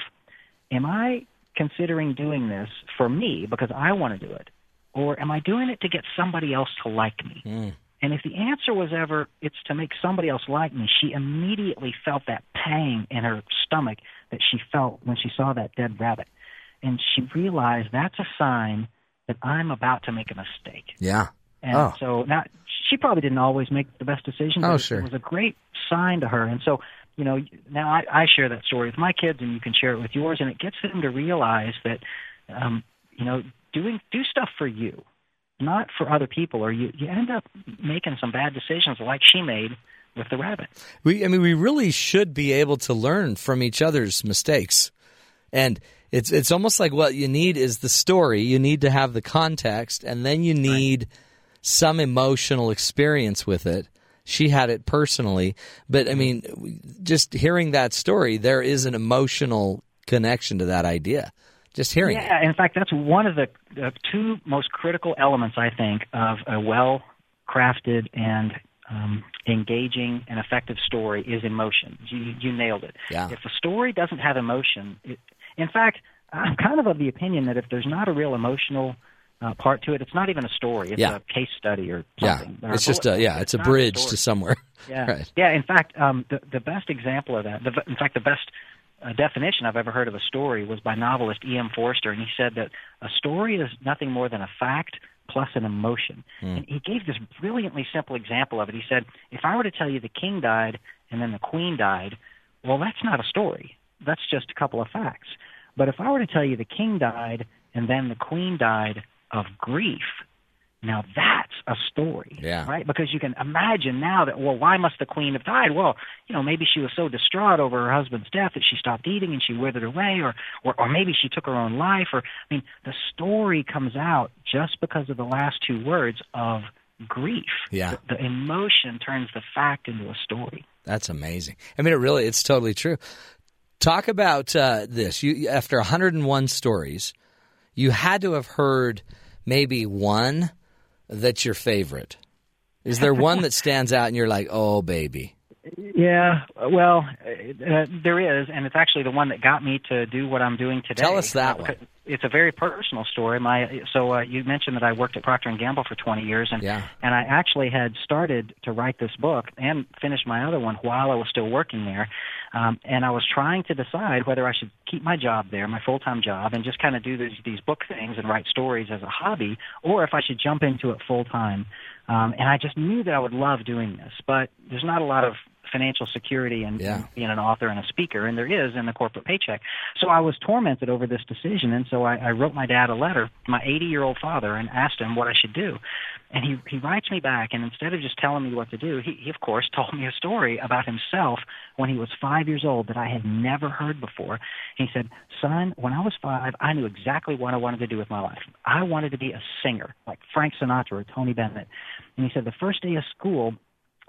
S5: "Am I considering doing this for me because I want to do it, or am I doing it to get somebody else to like me?" Hmm. And if the answer was ever, it's to make somebody else like me, she immediately felt that pang in her stomach that she felt when she saw that dead rabbit. And she realized that's a sign that I'm about to make a mistake.
S1: Yeah.
S5: And
S1: Oh.
S5: so now she probably didn't always make the best decisions.
S1: Oh,
S5: but
S1: sure.
S5: It was a great sign to her. And so, you know, now I, I share that story with my kids, and you can share it with yours, and it gets them to realize that, um, you know, doing do stuff for you, not for other people, or you you end up making some bad decisions like she made with the rabbit.
S1: We, I mean, we really should be able to learn from each other's mistakes, and it's it's almost like what you need is the story. You need to have the context, and then you need some emotional experience with it. She had it personally, but I mean, just hearing that story, there is an emotional connection to that idea. Just hearing it.
S5: Yeah, in fact, that's one of the, the two most critical elements, I think, of a well crafted and um, engaging and effective story is emotion. You, you nailed it.
S1: Yeah.
S5: If a story doesn't have emotion, it, in fact, I'm kind of of the opinion that if there's not a real emotional uh, part to it, it's not even a story. It's
S1: Yeah.
S5: a case study or
S1: Yeah,
S5: something. or
S1: it's just a yeah,
S5: point.
S1: it's a bridge
S5: story.
S1: to somewhere.
S5: Yeah, *laughs*
S1: Right.
S5: yeah. In fact, um, the the best example of that, the, in fact, the best uh, definition I've ever heard of a story was by novelist E.M. Forster, and he said that a story is nothing more than a fact plus an emotion. And he gave this brilliantly simple example of it. He said, if I were to tell you the king died and then the queen died, well, that's not a story. That's just a couple of facts. But if I were to tell you the king died and then the queen died of grief, now that's a story,
S1: Yeah.
S5: right? Because you can imagine now that, well, why must the queen have died? Well, you know, maybe she was so distraught over her husband's death that she stopped eating and she withered away, or, or, or maybe she took her own life. Or, I mean, the story comes out just because of the last two words of grief.
S1: Yeah.
S5: The, the emotion turns the fact into a story.
S1: That's amazing. I mean, it really, it's totally true. Talk about uh, this. You after 101 stories, you had to have heard maybe one that's your favorite. Is there one that *laughs* stands out and you're like, oh baby?
S5: Yeah, well, uh, there is, and it's actually the one that got me to do what I'm doing today.
S1: Tell us that one.
S5: It's a very personal story. My so uh, you mentioned that I worked at Procter and Gamble for 20 years, and
S1: Yeah.
S5: and I actually had started to write this book and finish my other one while I was still working there, um, and I was trying to decide whether I should keep my job there, my full time job, and just kind of do these these book things and write stories as a hobby, or if I should jump into it full time. Um, and I just knew that I would love doing this, but there's not a lot of financial security in,
S1: Yeah.
S5: in being an author and a speaker, and there is in the corporate paycheck. So I was tormented over this decision, and so I, I wrote my dad a letter, my 80 year old father, and asked him what I should do. And he he writes me back, and instead of just telling me what to do, he, he of course *laughs* told me a story about himself when he was five years old that I had never heard before. He said, "Son, when I was five, I knew exactly what I wanted to do with my life. I wanted to be a singer, like Frank Sinatra or Tony Bennett." And he said, "The first day of school."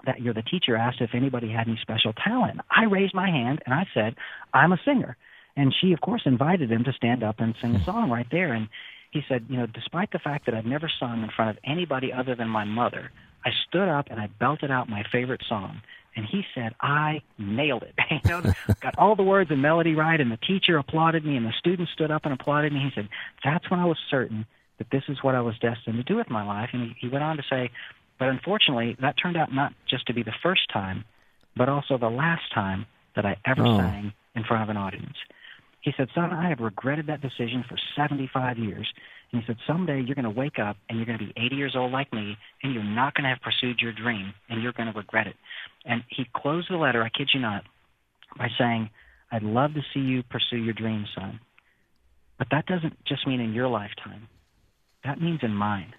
S5: that year the teacher asked if anybody had any special talent. I raised my hand and I said, I'm a singer. And she, of course, invited him to stand up and sing a song right there. And he said, you know, despite the fact that I've never sung in front of anybody other than my mother, I stood up and I belted out my favorite song. And he said, I nailed it. *laughs* you know, *laughs* got all the words and melody right, and the teacher applauded me, and the students stood up and applauded me. He said, That's when I was certain that this is what I was destined to do with my life. And he, he went on to say, but unfortunately, that turned out not just to be the first time, but also the last time that I ever
S1: Oh.
S5: sang in front of an audience. He said, Son, I have regretted that decision for 75 years. And he said, Someday you're going to wake up and you're going to be 80 years old like me, and you're not going to have pursued your dream, and you're going to regret it. And he closed the letter, I kid you not, by saying, I'd love to see you pursue your dream, son. But that doesn't just mean in your lifetime, that means in mine.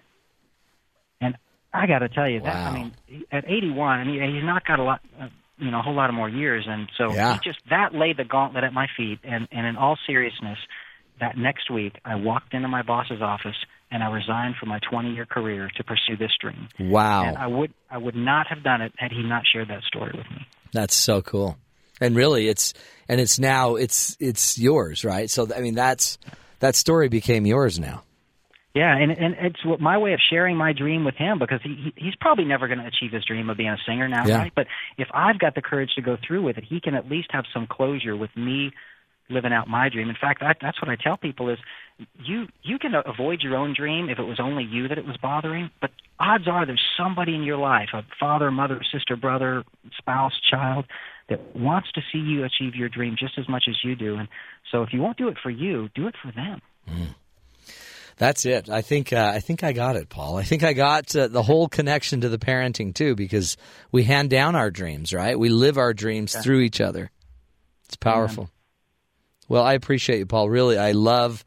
S5: And I got to tell you, that, I mean, at 81, I mean, he's not got a lot. Uh, you know a whole lot of more years, and so
S1: Yeah.
S5: just that laid the gauntlet at my feet. And and in all seriousness, that next week I walked into my boss's office and I resigned from my 20 year career to pursue this dream.
S1: Wow.
S5: And I would I would not have done it had he not shared that story with me.
S1: That's so cool. And really it's and it's now it's it's yours, right? So I mean that's that story became yours now.
S5: Yeah, and and it's what my way of sharing my dream with him because he, he he's probably never going to achieve his dream of being a singer now,
S1: Yeah.
S5: right? But if I've got the courage to go through with it, he can at least have some closure with me living out my dream. In fact, that, that's what I tell people is you you can avoid your own dream if it was only you that it was bothering, but odds are there's somebody in your life, a father, mother, sister, brother, spouse, child that wants to see you achieve your dream just as much as you do. And so if you won't do it for you, do it for them. Mm.
S1: That's it. I think uh, I think I got it, Paul. I think I got uh, the whole connection to the parenting too, because we hand down our dreams, right? We live our dreams through each other. It's powerful. Well, I appreciate you, Paul. Really, I love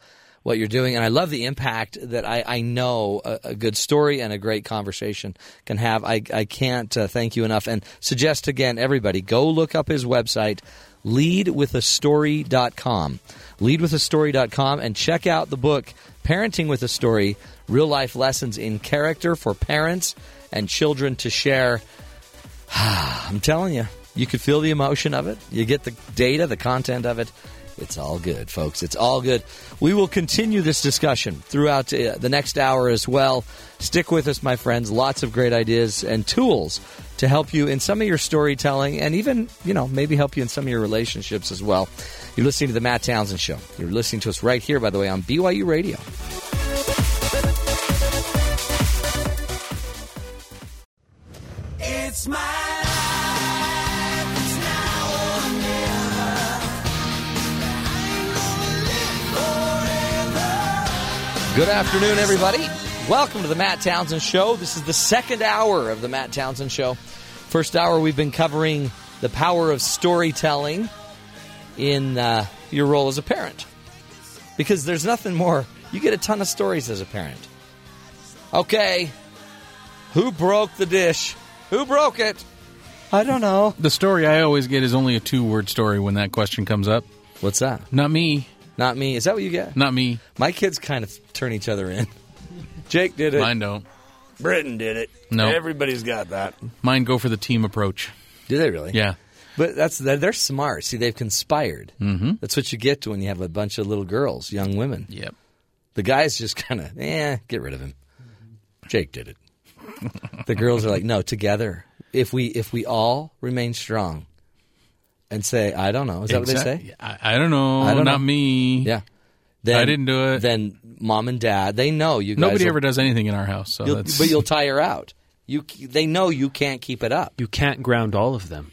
S1: what you're doing, and I love the impact that I, I know a, a good story and a great conversation can have. I, I can't uh, thank you enough, and suggest again, everybody go look up his website, leadwithastory.com. Leadwithastory.com, and check out the book Parenting with a Story: Real Life Lessons in Character for Parents and Children to Share. *sighs* I'm telling you, you could feel the emotion of it. You get the data, the content of it. It's all good, folks. It's all good. We will continue this discussion throughout uh, the next hour as well. Stick with us, my friends. Lots of great ideas and tools to help you in some of your storytelling and even, you know, maybe help you in some of your relationships as well. You're listening to The Matt Townsend Show. You're listening to us right here, by the way, on BYU Radio.
S4: It's my
S1: Good afternoon, everybody. Welcome to the Matt Townsend Show. This is the second hour of the Matt Townsend Show. First hour, we've been covering the power of storytelling in uh, your role as a parent. Because there's nothing more, you get a ton of stories as a parent. Okay, who broke the dish? Who broke it? I don't know.
S2: The story I always get is only a two word story when that question comes up.
S1: What's that?
S2: Not me.
S1: Not me. Is that what you get?
S2: Not me.
S1: My kids kind of turn each other in. *laughs* Jake did it.
S2: Mine don't.
S1: Britain did it.
S2: No.
S1: Everybody's got that.
S2: Mine go for the team approach.
S1: Do they really?
S2: Yeah.
S1: But that's they're, they're smart. See, they've conspired. Mm-hmm. That's what you get to when you have a bunch of little girls, young women.
S2: Yep.
S1: The guys just kind of, eh, get rid of him. Jake did it. *laughs* the girls are like, no, together. If we if we all remain strong and say, I don't know, is that what they say?
S2: I, I don't know.
S1: I don't
S2: Not
S1: know.
S2: me.
S1: Yeah. Then,
S2: I didn't do it.
S1: Then mom and dad, they know you. Guys
S2: Nobody
S1: will-
S2: ever does anything in our house. So
S1: you'll-
S2: that's,
S1: but you'll tire out. You they know you can't keep it up.
S3: You can't ground all of them.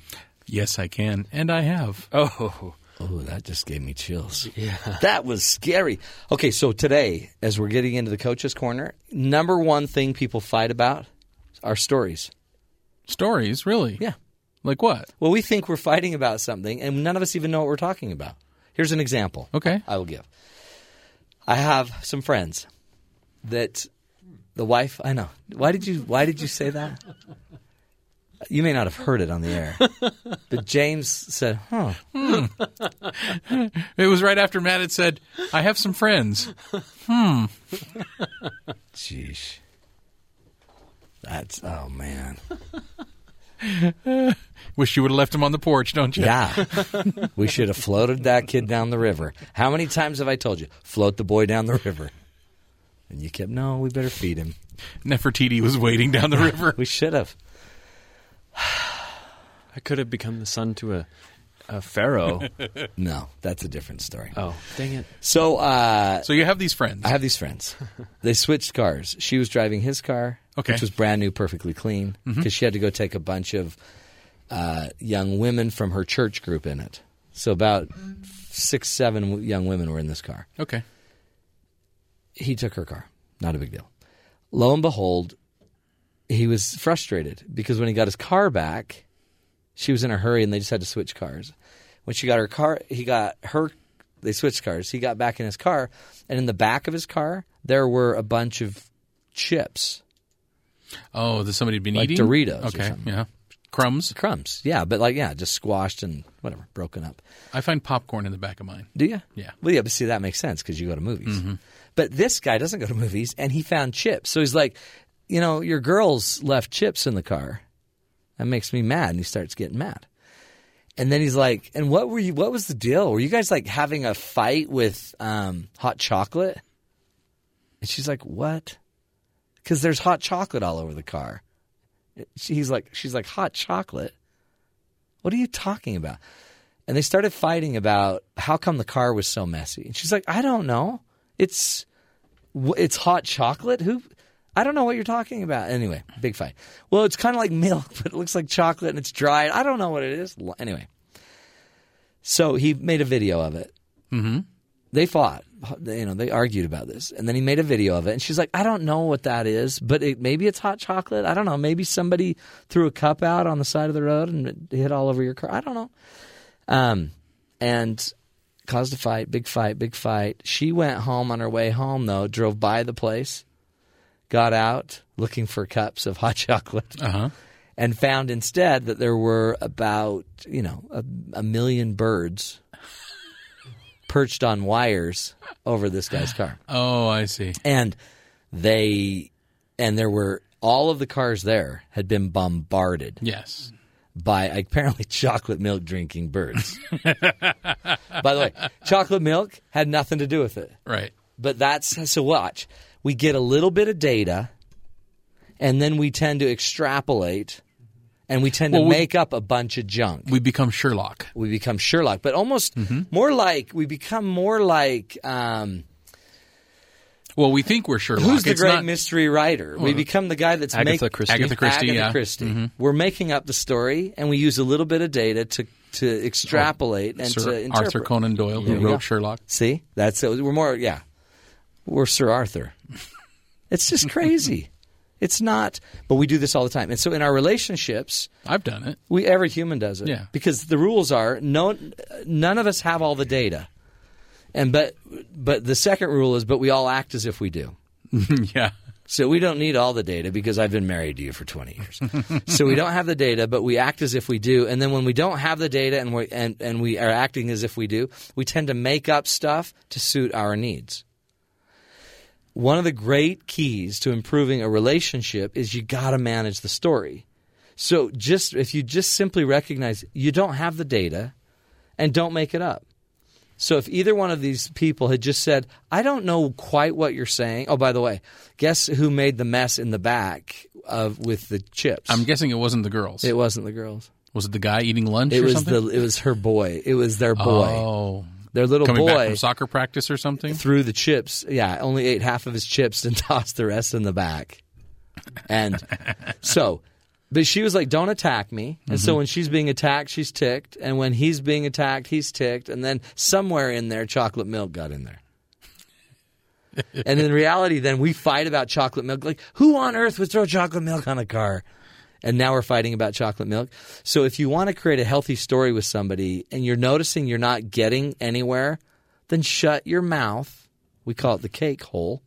S2: yes, I can, and I have.
S3: Oh,
S1: Oh, that just gave me chills. Yeah. That was scary. Okay, so today, as we're getting into the coach's corner, number one thing people fight about are stories.
S2: Stories, really?
S1: Yeah.
S2: Like what?
S1: Well, we think we're fighting about something, and none of us even know what we're talking about. Here's an example.
S2: Okay.
S1: I will give. I have some friends that the wife. I know. Why did you? Why did you say that? You may not have heard it on the air, *laughs* but James said, "Huh." *laughs*
S2: It was right after Matt had said, "I have some friends." Hmm. *laughs*
S1: Sheesh. That's oh man. *laughs*
S2: Wish you would have left him on the porch, don't you?
S1: Yeah. *laughs* we should have floated that kid down the river. How many times have I told you? Float the boy down the river. And you kept, no, we better feed him.
S2: Nefertiti was waiting down the *laughs* river.
S1: We should have.
S3: I could have become the son to a, a pharaoh. *laughs*
S1: No, that's a different story.
S3: oh, dang it.
S1: So uh,
S2: So you have these friends.
S1: I have these friends. They switched cars. She was driving his car,
S2: Okay.
S1: which was brand new, perfectly clean, because she had to go take a bunch of uh, young women from her church group in it. So about six, seven young women were in this car.
S2: okay.
S1: he took her car. Not a big deal. Lo and behold, he was frustrated because when he got his car back, she was in a hurry and they just had to switch cars. When she got her car, he got her. They switched cars. He got back in his car, and in the back of his car there were a bunch of chips.
S2: Oh, that somebody had been
S1: Like
S2: eating
S1: Doritos
S2: Okay. Yeah. Crumbs.
S1: Crumbs. Yeah, but like yeah, just squashed and whatever, broken up.
S2: I find popcorn in the back of mine.
S1: Do you?
S2: Yeah.
S1: Well, yeah, but see, that makes sense because you go to movies. Mm-hmm. But this guy doesn't go to movies, and he found chips. So he's like, you know, your girls left chips in the car. That makes me mad. And he starts getting mad. And then he's like, and what were you, what was the deal? Were you guys like having a fight with um, hot chocolate? And she's like, what? Because there's hot chocolate all over the car. He's like, she's like, hot chocolate? What are you talking about? and they started fighting about how come the car was so messy. And she's like, I don't know. It's it's hot chocolate. Who? I don't know what you're talking about. Anyway, big fight. Well, it's kind of like milk, *laughs* but it looks like chocolate and it's dried. I don't know what it is. Anyway, so he made a video of it. Mm-hmm. They fought. You know, they argued about this, and then he made a video of it. And she's like, "I don't know what that is, but it, maybe it's hot chocolate. I don't know. Maybe somebody threw a cup out on the side of the road and it hit all over your car. I don't know." Um, and caused a fight, big fight, big fight. She went home on her way home, though, drove by the place, got out looking for cups of hot *laughs* chocolate,
S2: Uh huh.
S1: and found instead that there were about, you know, a, a million birds perched on wires over this guy's car.
S2: Oh, I see.
S1: And they, and there were, all of the cars there had been bombarded
S2: Yes.
S1: by apparently chocolate milk drinking birds. by the way, chocolate milk had nothing to do with it.
S2: Right.
S1: But that's so watch. We get a little bit of data and then we tend to extrapolate and we tend
S2: Well,
S1: to
S2: we-
S1: make up a bunch of junk.
S2: We become Sherlock.
S1: We become Sherlock, but almost
S2: Mm-hmm.
S1: more like we become more like um,
S2: Well, we think we're Sherlock.
S1: who's the
S2: It's
S1: great
S2: not-
S1: mystery writer? we become the guy that's
S3: Agatha
S1: make-
S3: Christie.
S2: Agatha Christie,
S1: Agatha
S2: yeah.
S1: Christie. We're making up the story, and we use a little bit of data to to extrapolate and
S2: Sir
S1: to interpret.
S2: Arthur Conan Doyle, who wrote. Sherlock.
S1: See, that's it. We're more, yeah. We're Sir Arthur. It's just crazy. *laughs* it's not, but we do this all the time. And so in our relationships,
S2: I've done it.
S1: we every human does it.
S2: Yeah.
S1: Because the rules are no, none of us have all the data, and but but the second rule is, but we all act as if we do. *laughs*
S2: yeah.
S1: So we don't need all the data because I've been married to you for 20 years. *laughs* so we don't have the data, but we act as if we do. And then when we don't have the data and we and, and we are acting as if we do, we tend to make up stuff to suit our needs. One of the great keys to improving a relationship is you got to manage the story. So just if you just simply recognize you don't have the data and don't make it up. So if either one of these people had just said, "I don't know quite what you're saying." Oh, by the way, guess who made the mess in the back of with the chips?
S2: I'm guessing it wasn't the girls.
S1: it wasn't the girls.
S2: was it the guy eating lunch
S1: It
S2: or
S1: was
S2: something?
S1: the it was her boy. It was their boy.
S2: Oh.
S1: Their little
S2: Coming back
S1: boy
S2: from soccer practice or something?
S1: threw the chips. Yeah, only ate half of his chips and *laughs* tossed the rest in the back. And so, but she was like, "Don't attack me." And
S2: Mm-hmm.
S1: so when she's being attacked, she's ticked, and when he's being attacked, he's ticked. And then somewhere in there, chocolate milk got in there. *laughs* and in reality, then we fight about chocolate milk. Like, who on earth would throw chocolate milk on a car? And now we're fighting about chocolate milk. So if you want to create a healthy story with somebody and you're noticing you're not getting anywhere, then shut your mouth. We call it the cake hole.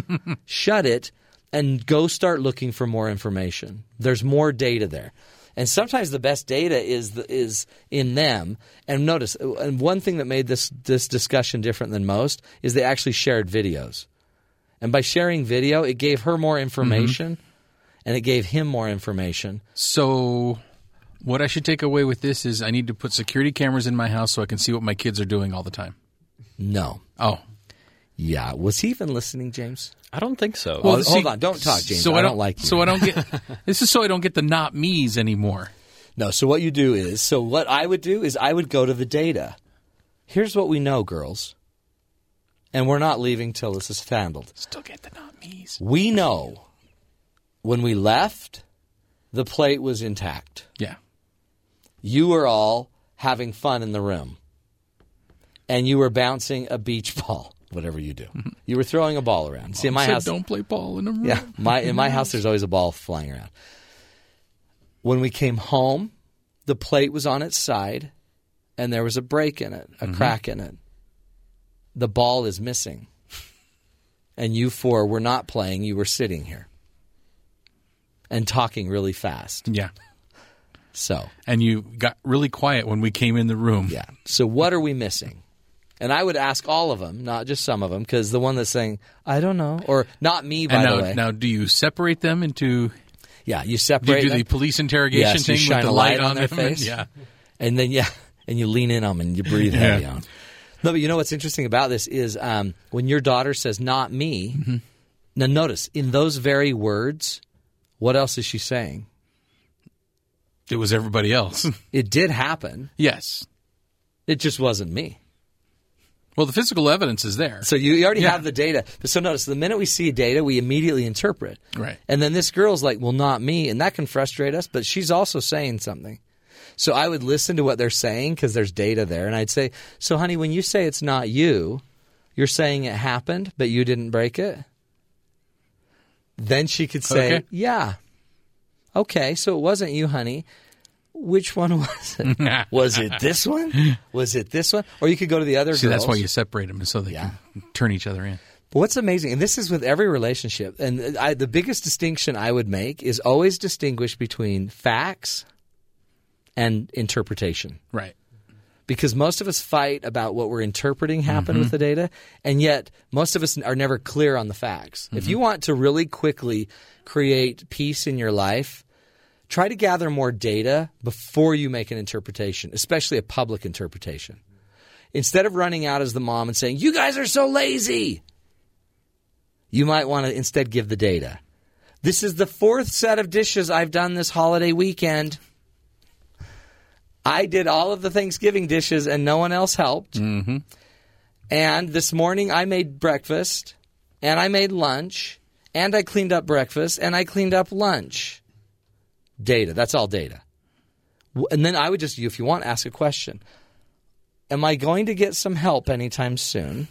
S1: *laughs* shut it and go start looking for more information. There's more data there. And sometimes the best data is the, is in them. And notice, and one thing that made this this discussion different than most is they actually shared videos. And by sharing video, it gave her more mm-hmm. information and it gave him more information.
S2: So, what I should take away with this is I need to put security cameras in my house so I can see what my kids are doing all the time.
S1: No.
S2: Oh,
S1: Yeah. Was he even listening, James?
S3: I don't think so.
S1: Well,
S2: see-
S1: hold on. Don't talk, James.
S2: So
S1: I
S2: I
S1: don't like you.
S2: So I don't get. *laughs* this is so I don't get the not me's anymore.
S1: No, so what you do is, so what I would do is I would go to the data. Here's what we know, girls. And we're not leaving till this is handled.
S2: Still get the not me's.
S1: We know when we left, the plate was intact.
S2: Yeah.
S1: You were all having fun in the room. And you were bouncing a beach *laughs* ball, whatever you do. Mm-hmm. You were throwing a ball around. See, in my
S2: Said
S1: house,
S2: don't play ball in the room.
S1: Yeah, my in my house *laughs* there's always a ball flying around. When we came home, the plate was on its side, and there was a break in it, a mm-hmm. crack in it. The ball is missing, and you four were not playing. You were sitting here and talking really fast.
S2: Yeah.
S1: So,
S2: And you got really quiet when we came in the room.
S1: yeah. So, what are we missing? And I would ask all of them, not just some of them, because the one that's saying, I don't know, or not me, by
S2: And
S1: the
S2: now,
S1: way.
S2: now, do you separate them into?
S1: yeah, you
S2: Do you
S1: separate
S2: do
S1: them,
S2: the police interrogation
S1: Yes,
S2: thing
S1: shine
S2: with the light
S1: light on their
S2: them?
S1: face.
S2: yeah.
S1: and then, yeah, and you lean in on them and you breathe
S2: Yeah.
S1: heavy on. No, but you know what's interesting about this is um, when your daughter says, not me,
S2: Mm-hmm.
S1: now notice, in those very words, what else is she saying?
S2: It was everybody else. *laughs*
S1: It did happen.
S2: yes.
S1: It just wasn't me.
S2: Well, the physical evidence is there.
S1: So you, already
S2: Yeah.
S1: have the data. But so notice, the minute we see data, we immediately interpret.
S2: Right.
S1: And then this girl's like, well, not me. And that can frustrate us, but she's also saying something. So I would listen to what they're saying because there's data there. And I'd say, so honey, when you say it's not you, you're saying it happened, but you didn't break it? Then she could say,
S2: Okay.
S1: yeah. Okay, so it wasn't you, honey. Which one *laughs* was it? *laughs* was it this one? Was it this one? Or you could go to the other
S2: See, that's why you separate them so they
S1: Yeah.
S2: can turn each other in.
S1: But what's amazing, and this is with every relationship, and I, the biggest distinction I would make is always distinguish between facts and interpretation.
S2: Right.
S1: Because most of us fight about what we're interpreting happened with mm-hmm. the data, and yet most of us are never clear on the facts. If you mm-hmm. want to really quickly create peace in your life, try to gather more data before you make an interpretation, especially a public interpretation. Instead of running out as the mom and saying, You guys are so lazy, you might want to instead give the data. This is the fourth set of dishes I've done this holiday weekend. I did all of the Thanksgiving dishes and no one else helped. Mm-hmm. And this morning I made breakfast and I made lunch and I cleaned up breakfast and I cleaned up lunch. Data. That's all data. And then I would just, if you want, ask a question. Am I going to get some help anytime soon?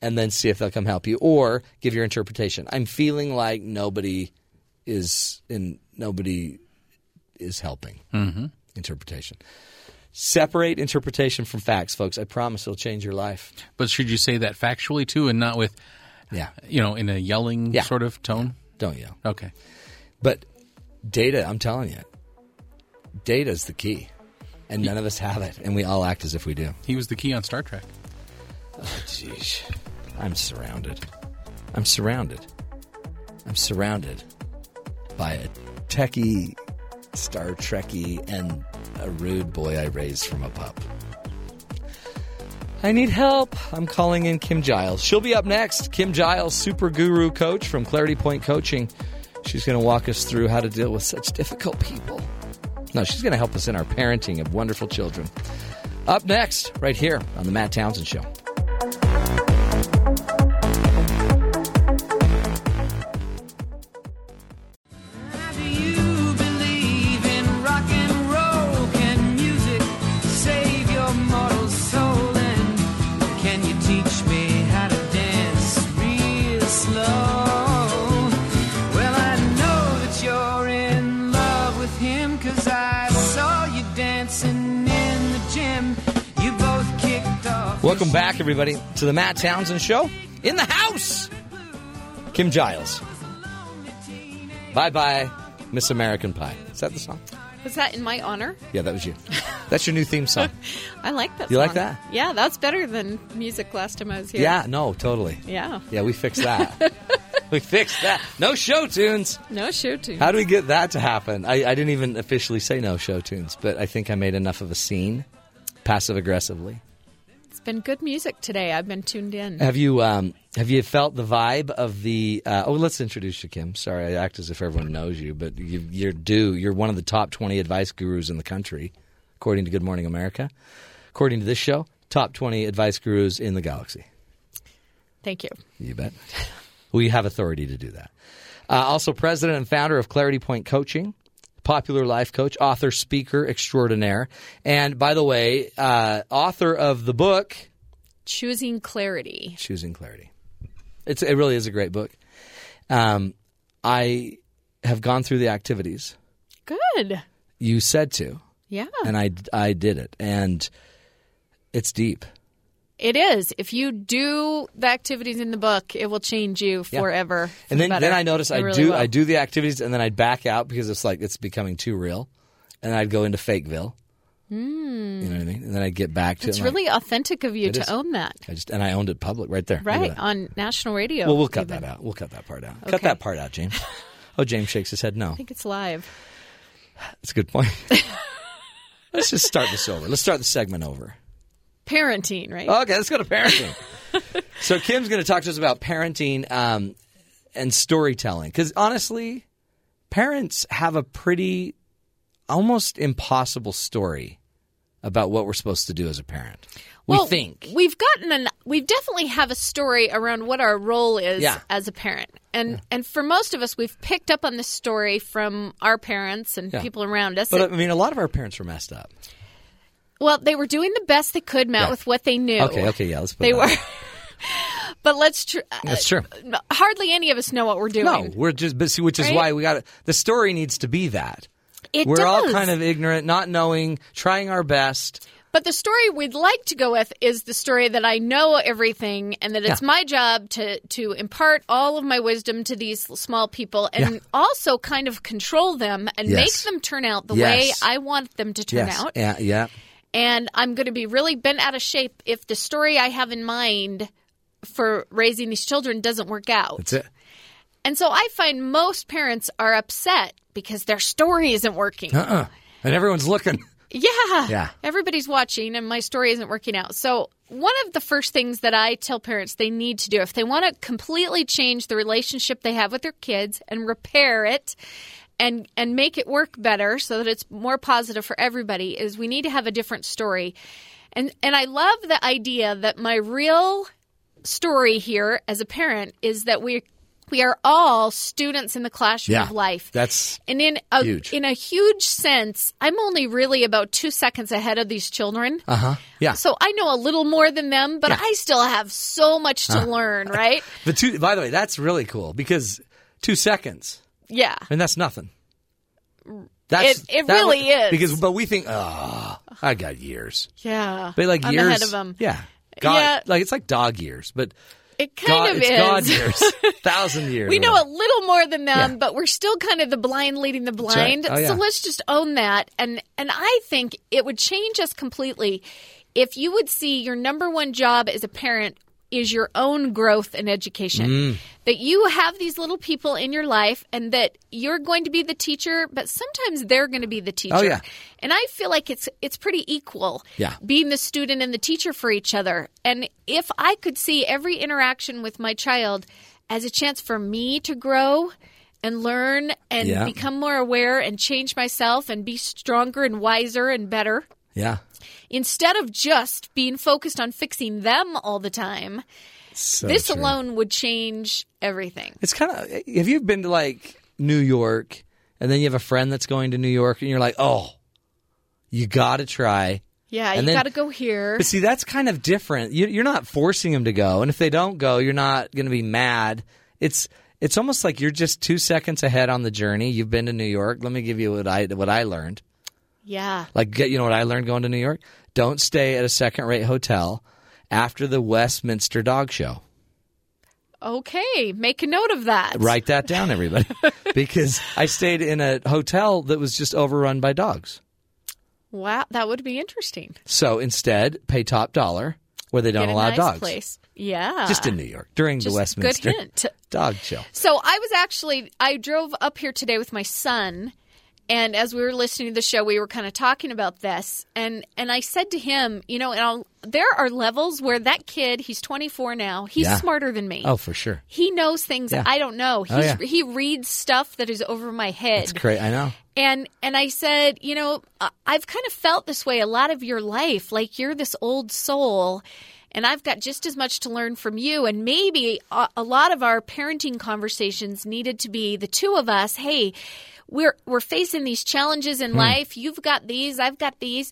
S1: And then see if they'll come help you or give your interpretation. I'm feeling like nobody is in, nobody is helping interpretation. Separate interpretation from facts, folks. I promise it'll change your life.
S2: But should you say that factually too, and not with,
S1: Yeah.
S2: you know, in a yelling
S1: Yeah.
S2: sort of tone?
S1: Don't yell.
S2: Okay.
S1: But data, I'm telling you, data is the key. And none of us have it. And we all act as if we do.
S2: He was the key on Star Trek.
S1: Oh, Jeez. I'm surrounded. I'm surrounded. I'm surrounded by a techie, Star Trekky, and a rude boy I raised from a pup. I need help. I'm calling in Kim Giles. She'll be up next. Kim Giles, super guru coach from Clarity Point Coaching. She's going to walk us through how to deal with such difficult people. No, she's going to help us in our parenting of wonderful children. Up next, right here on The Matt Townsend Show. Everybody, to the Matt Townsend Show. In the house, Kim Giles. Bye bye, Miss American Pie. Is that the song?
S7: Was that in my honor?
S1: Yeah, that was you. *laughs* That's your new theme song. *laughs*
S7: I like that.
S1: You like that?
S7: Yeah, that's better than music last time I was here.
S1: Yeah, no, totally.
S7: Yeah.
S1: Yeah, we fixed that. *laughs* we fixed that. No show tunes.
S7: No show tunes.
S1: How do we get that to happen? I, I didn't even officially say no show tunes, but I think I made enough of a scene, passive aggressively.
S7: Been good music today. I've been tuned in.
S1: Have you um, have you felt the vibe of the? Uh, oh, let's introduce you, Kim. Sorry, I act as if everyone knows you, but you, you're due. You're one of the top twenty advice gurus in the country, according to Good Morning America. According to this show, top twenty advice gurus in the galaxy.
S7: Thank you.
S1: You bet. *laughs* we have authority to do that. Uh, also, president and founder of Clarity Point Coaching, popular life coach, author, speaker extraordinaire, and by the way, uh, author of the book
S7: Choosing clarity.
S1: Choosing Clarity. It's it really is a great book. Um, I have gone through the activities
S7: Good.
S1: you said to,
S7: Yeah.
S1: and I I did it, and it's deep.
S7: It is. If you do the activities in the book, it will change you
S1: Yeah.
S7: forever. for
S1: And then
S7: the
S1: then I noticed
S7: It
S1: I
S7: really
S1: do
S7: will.
S1: I do the activities, and then I'd back out because it's like it's becoming too real. and I'd go into Fakeville. Hmm. You know what I mean? And then I'd get back to
S7: It's
S1: it. like,
S7: really authentic of you to
S1: is.
S7: own that.
S1: I just and I owned it public right there.
S7: Right. On national radio.
S1: Well, we'll cut
S7: even.
S1: that out. We'll cut that part out. Cut that part out, James. *laughs* Oh, James shakes his head. No,
S7: I think it's live.
S1: that's a good point. *laughs* Let's just start this over. Let's start the segment over.
S7: Parenting, right?
S1: Okay, let's go to parenting. *laughs* so Kim's going to talk to us about parenting um, and storytelling because honestly, parents have a pretty almost impossible story about what we're supposed to do as a parent. We
S7: well,
S1: think.
S7: we've gotten an we definitely have a story around what our role is
S1: Yeah.
S7: as a parent. And and for most of us we've picked up on this story from our parents and
S1: Yeah.
S7: people around us.
S1: But I mean, a lot of our parents were messed up.
S7: Well, they were doing the best they could, Matt,
S1: Yeah.
S7: with what they knew.
S1: Okay, okay, yeah, let's put
S7: They were. *laughs* But let's tr- uh,
S1: That's true.
S7: hardly any of us know what we're doing.
S1: No, we're just, but see, which is
S7: Right?
S1: why we got The story needs to be that
S7: It
S1: we're all kind of ignorant, not knowing, trying our best.
S7: But the story we'd like to go with is the story that I know everything and that it's
S1: Yeah.
S7: my job to to impart all of my wisdom to these small people and
S1: Yeah.
S7: also kind of control them and
S1: Yes.
S7: make them turn out the way I want them to turn
S1: yes,
S7: out.
S1: yeah, yeah.
S7: And I'm going to be really bent out of shape if the story I have in mind for raising these children doesn't work out.
S1: That's it.
S7: And so I find most parents are upset because their story isn't working.
S1: Uh-uh. And everyone's looking.
S7: Yeah.
S1: Yeah.
S7: Everybody's watching and my story isn't working out. So, one of the first things that I tell parents they need to do if they want to completely change the relationship they have with their kids and repair it and and make it work better so that it's more positive for everybody is we need to have a different story. And and I love the idea that my real story here as a parent is that we we are all students in the classroom
S1: Yeah.
S7: of life.
S1: That's
S7: And in a
S1: Huge.
S7: in a huge sense, I'm only really about two seconds ahead of these children.
S1: uh huh. Yeah.
S7: So I know a little more than them, but
S1: Yeah. Uh-huh.
S7: I still have so much to learn, *laughs* right?
S1: But two, by the way, that's really cool because two seconds,
S7: Yeah.
S1: and that's nothing. That's
S7: It- it
S1: that
S7: really
S1: would-
S7: is.
S1: because, but we think, oh, I got years,
S7: Yeah.
S1: but like
S7: I'm
S1: years,
S7: ahead of them.
S1: yeah, God,
S7: Yeah.
S1: like it's like dog years, but
S7: It kind
S1: God,
S7: of
S1: it's
S7: is.
S1: God years, *laughs* thousand years.
S7: We know a little more than them,
S1: Yeah.
S7: but we're still kind of the blind leading the
S1: right.
S7: blind.
S1: Oh, yeah.
S7: So let's just own that. And and I think it would change us completely if you would see your number one job as a parent is your own growth and education.
S1: Mm.
S7: That you have these little people in your life and that you're going to be the teacher, but sometimes they're going to be the teacher.
S1: Oh, yeah.
S7: And I feel like it's it's pretty equal.
S1: Yeah.
S7: Being the student and the teacher for each other. And if I could see every interaction with my child as a chance for me to grow and learn and
S1: Yeah.
S7: become more aware and change myself and be stronger and wiser and better
S1: yeah.
S7: Instead of just being focused on fixing them all the time
S1: So
S7: this
S1: true.
S7: alone would change everything
S1: It's kind of have you been to like New York and then you have a friend that's going to New York and you're like, oh, you got to try.
S7: yeah
S1: And
S7: you got to go here
S1: But see, that's kind of different. You, you're not forcing them to go, and if they don't go, you're not going to be mad. It's it's almost like you're just two seconds ahead on the journey. You've been to New York. Let me give you what I what I learned.
S7: Yeah
S1: Like, you know what I learned going to New York? Don't stay at a second rate hotel after the Westminster Dog Show.
S7: okay make a note of that
S1: Write that down, *laughs* everybody, because I stayed in a hotel that was just overrun by dogs.
S7: wow that would be interesting
S1: So instead, pay top dollar where they don't
S7: Get a
S1: allow
S7: nice
S1: dogs.
S7: place yeah
S1: Just in New York during
S7: Just
S1: the Westminster
S7: good hint
S1: Dog Show.
S7: So I was actually I drove up here today with my son and as we were listening to the show we were kind of talking about this and and I said to him, you know, and I'll, there are levels where that kid, he's 24 now, he's
S1: Yeah.
S7: smarter than me.
S1: Oh, for sure.
S7: He knows things
S1: Yeah.
S7: I don't know. Oh, he's,
S1: Oh, yeah.
S7: He reads stuff that is over my head.
S1: It's great. I know.
S7: And and I said, you know, I've kind of felt this way a lot of your life, like you're this old soul, and I've got just as much to learn from you. And maybe a lot of our parenting conversations needed to be the two of us. Hey, we're we're facing these challenges
S1: Hmm.
S7: in life. You've got these, I've got these.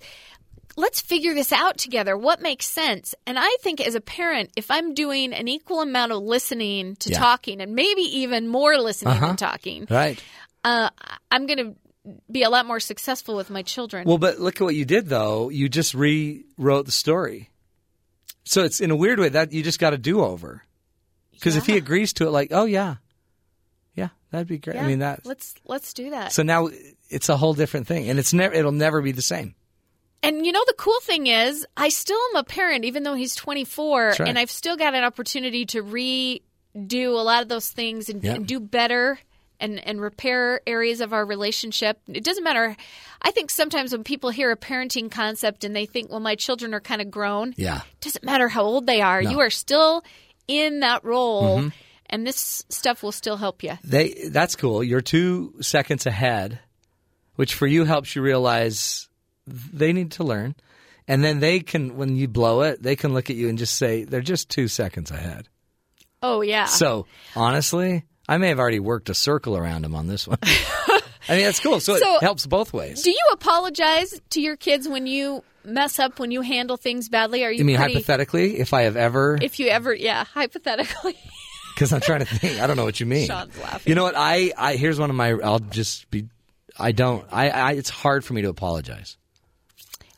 S7: Let's figure this out together. What makes sense? And I think as a parent, if I'm doing an equal amount of listening to
S1: Yeah.
S7: talking, and maybe even more listening
S1: Uh-huh.
S7: than talking,
S1: Right.
S7: uh, I'm going to be a lot more successful with my children.
S1: Well, but look at what you did, though. You just rewrote the story. So it's in a weird way that you just got a do over. Because if he agrees to it, like, oh yeah, yeah, That'd be great.
S7: Yeah,
S1: I mean that.
S7: let's let's do that.
S1: So now it's a whole different thing, and it's never. It'll never be the same.
S7: And you know the cool thing is, I still am a parent, even though he's 24,
S1: right.
S7: and I've still got an opportunity to redo a lot of those things and,
S1: Yeah.
S7: and do better and and repair areas of our relationship. It doesn't matter. I think sometimes when people hear a parenting concept and they think, well, my children are kind of grown.
S1: Yeah.
S7: It doesn't matter how old they are. You are still in that role,
S1: Mm-hmm.
S7: And this stuff will still help you.
S1: They. That's cool. You're two seconds ahead, which for you helps you realize they need to learn, and then they can. When you blow it, they can look at you and just say they're just two seconds ahead.
S7: Oh yeah.
S1: So honestly, I may have already worked a circle around them on this one. *laughs* I mean, that's cool. So,
S7: So-
S1: it helps both ways.
S7: do you apologize to your kids when you mess up when you handle things badly? Are you,
S1: You mean
S7: pretty-
S1: hypothetically, if I have ever,
S7: if you ever yeah hypothetically
S1: because I'm trying to think, I don't know what you mean.
S7: Sean's laughing.
S1: You know what? I, I here's one of my. I'll just be. I don't. I, I. It's hard for me to apologize.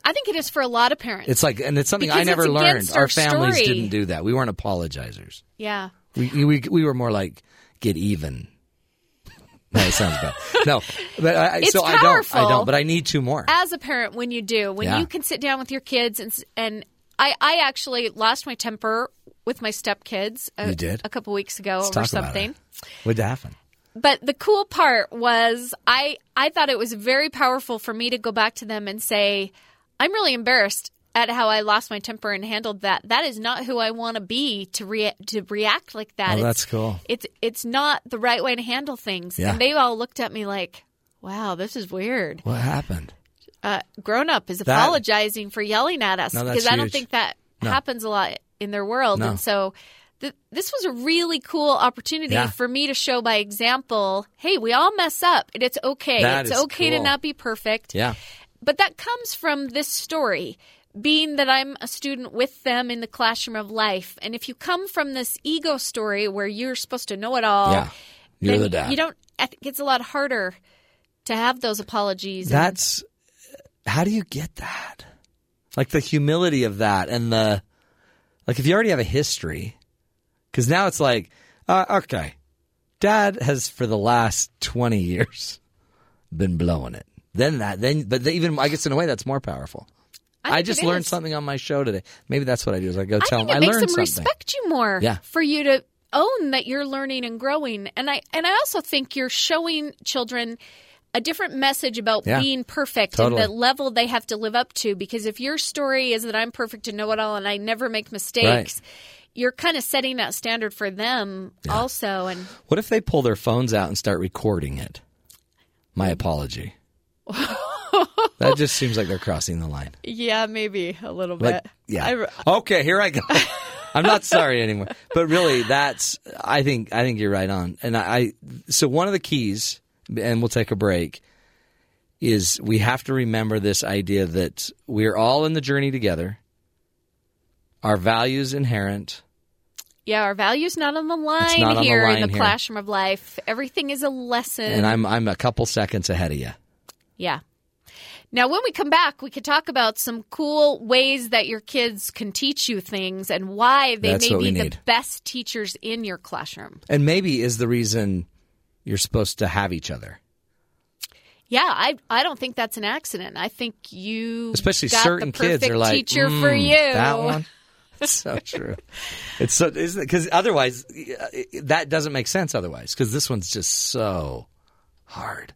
S7: i think it is for a lot of parents
S1: It's like, and it's something I never
S7: it's
S1: learned.
S7: against
S1: Our
S7: our
S1: families
S7: story.
S1: didn't do that. We weren't apologizers.
S7: yeah
S1: We we we were more like get even. *laughs* No, it sounds bad. No, but I, I-
S7: It's
S1: so I don't. I
S7: powerful.
S1: don't. But I need two more.
S7: as a parent when you do when
S1: Yeah.
S7: you can sit down with your kids and s- and i i actually lost my temper with my stepkids a,
S1: You did?
S7: a couple weeks ago
S1: Let's
S7: over something.
S1: What happened?
S7: but the cool part was I I thought it was very powerful for me to go back to them and say, I'm really embarrassed at how I lost my temper and handled that. That is not who I want to be to rea- to react like that.
S1: Oh,
S7: It's-
S1: that's cool.
S7: It's it's not the right way to handle things.
S1: Yeah.
S7: And they all looked at me like, "Wow, this is weird."
S1: What happened?
S7: Uh, grown up is
S1: That-
S7: apologizing for yelling at us
S1: No,
S7: because I don't think that
S1: No.
S7: happens a lot in their world.
S1: No.
S7: And so th- this was a really cool opportunity
S1: Yeah.
S7: for me to show by example, hey, we all mess up and it's okay.
S1: That
S7: it's okay to not be perfect.
S1: Yeah.
S7: But that comes from this story. Being that I'm a student with them in the classroom of life. And if you come from this ego story where you're supposed to know it all,
S1: Yeah. You're the dad.
S7: you don't, I think it's a lot harder to have those apologies. and-
S1: That's how do you get that? Like the humility of that and the like if you already have a history cuz now it's like uh, okay. Dad has for the last 20 years *laughs* been blowing it. Then that then but even I guess in a way that's more powerful. I,
S7: think
S1: just learned
S7: is.
S1: something on my show today. Maybe that's what I do is I go
S7: I
S1: tell
S7: think
S1: them
S7: it
S1: I learned
S7: them
S1: something.
S7: respect you more
S1: Yeah.
S7: for you to own that you're learning and growing. And I and I also think you're showing children a different message about
S1: Yeah.
S7: being perfect
S1: Totally.
S7: and the level they have to live up to. Because if your story is that I'm perfect and know it all and I never make mistakes,
S1: Right.
S7: you're kind of setting that standard for them also. And
S1: What if they pull their phones out and start recording it? My mm. apology. *laughs* that just seems like they're crossing the line.
S7: yeah, maybe a little
S1: Like, yeah. okay, here I go. *laughs* I'm not sorry anymore. But really, that's. I think. I think you're right on. And I. I so one of the keys, and we'll take a break. Is we have to remember this idea that we're all in the journey together. Our values inherent.
S7: yeah, our value's not on the line
S1: on the
S7: here in the
S1: here.
S7: classroom of life. Everything is a lesson.
S1: And I'm I'm a couple seconds ahead of you.
S7: Yeah. Now, when we come back, we could talk about some cool ways that your kids can teach you things and why they
S1: That's
S7: may be the best teachers in your classroom.
S1: And maybe is the reason you're supposed to have each other.
S7: Yeah, I I don't think that's an accident. I think you
S1: especially
S7: got
S1: certain kids are like
S7: teacher
S1: "Mm,
S7: for you.
S1: That one. *laughs* It's so true. It's so isn't it? Because otherwise, uh, that doesn't make sense. Otherwise, because this one's just so hard.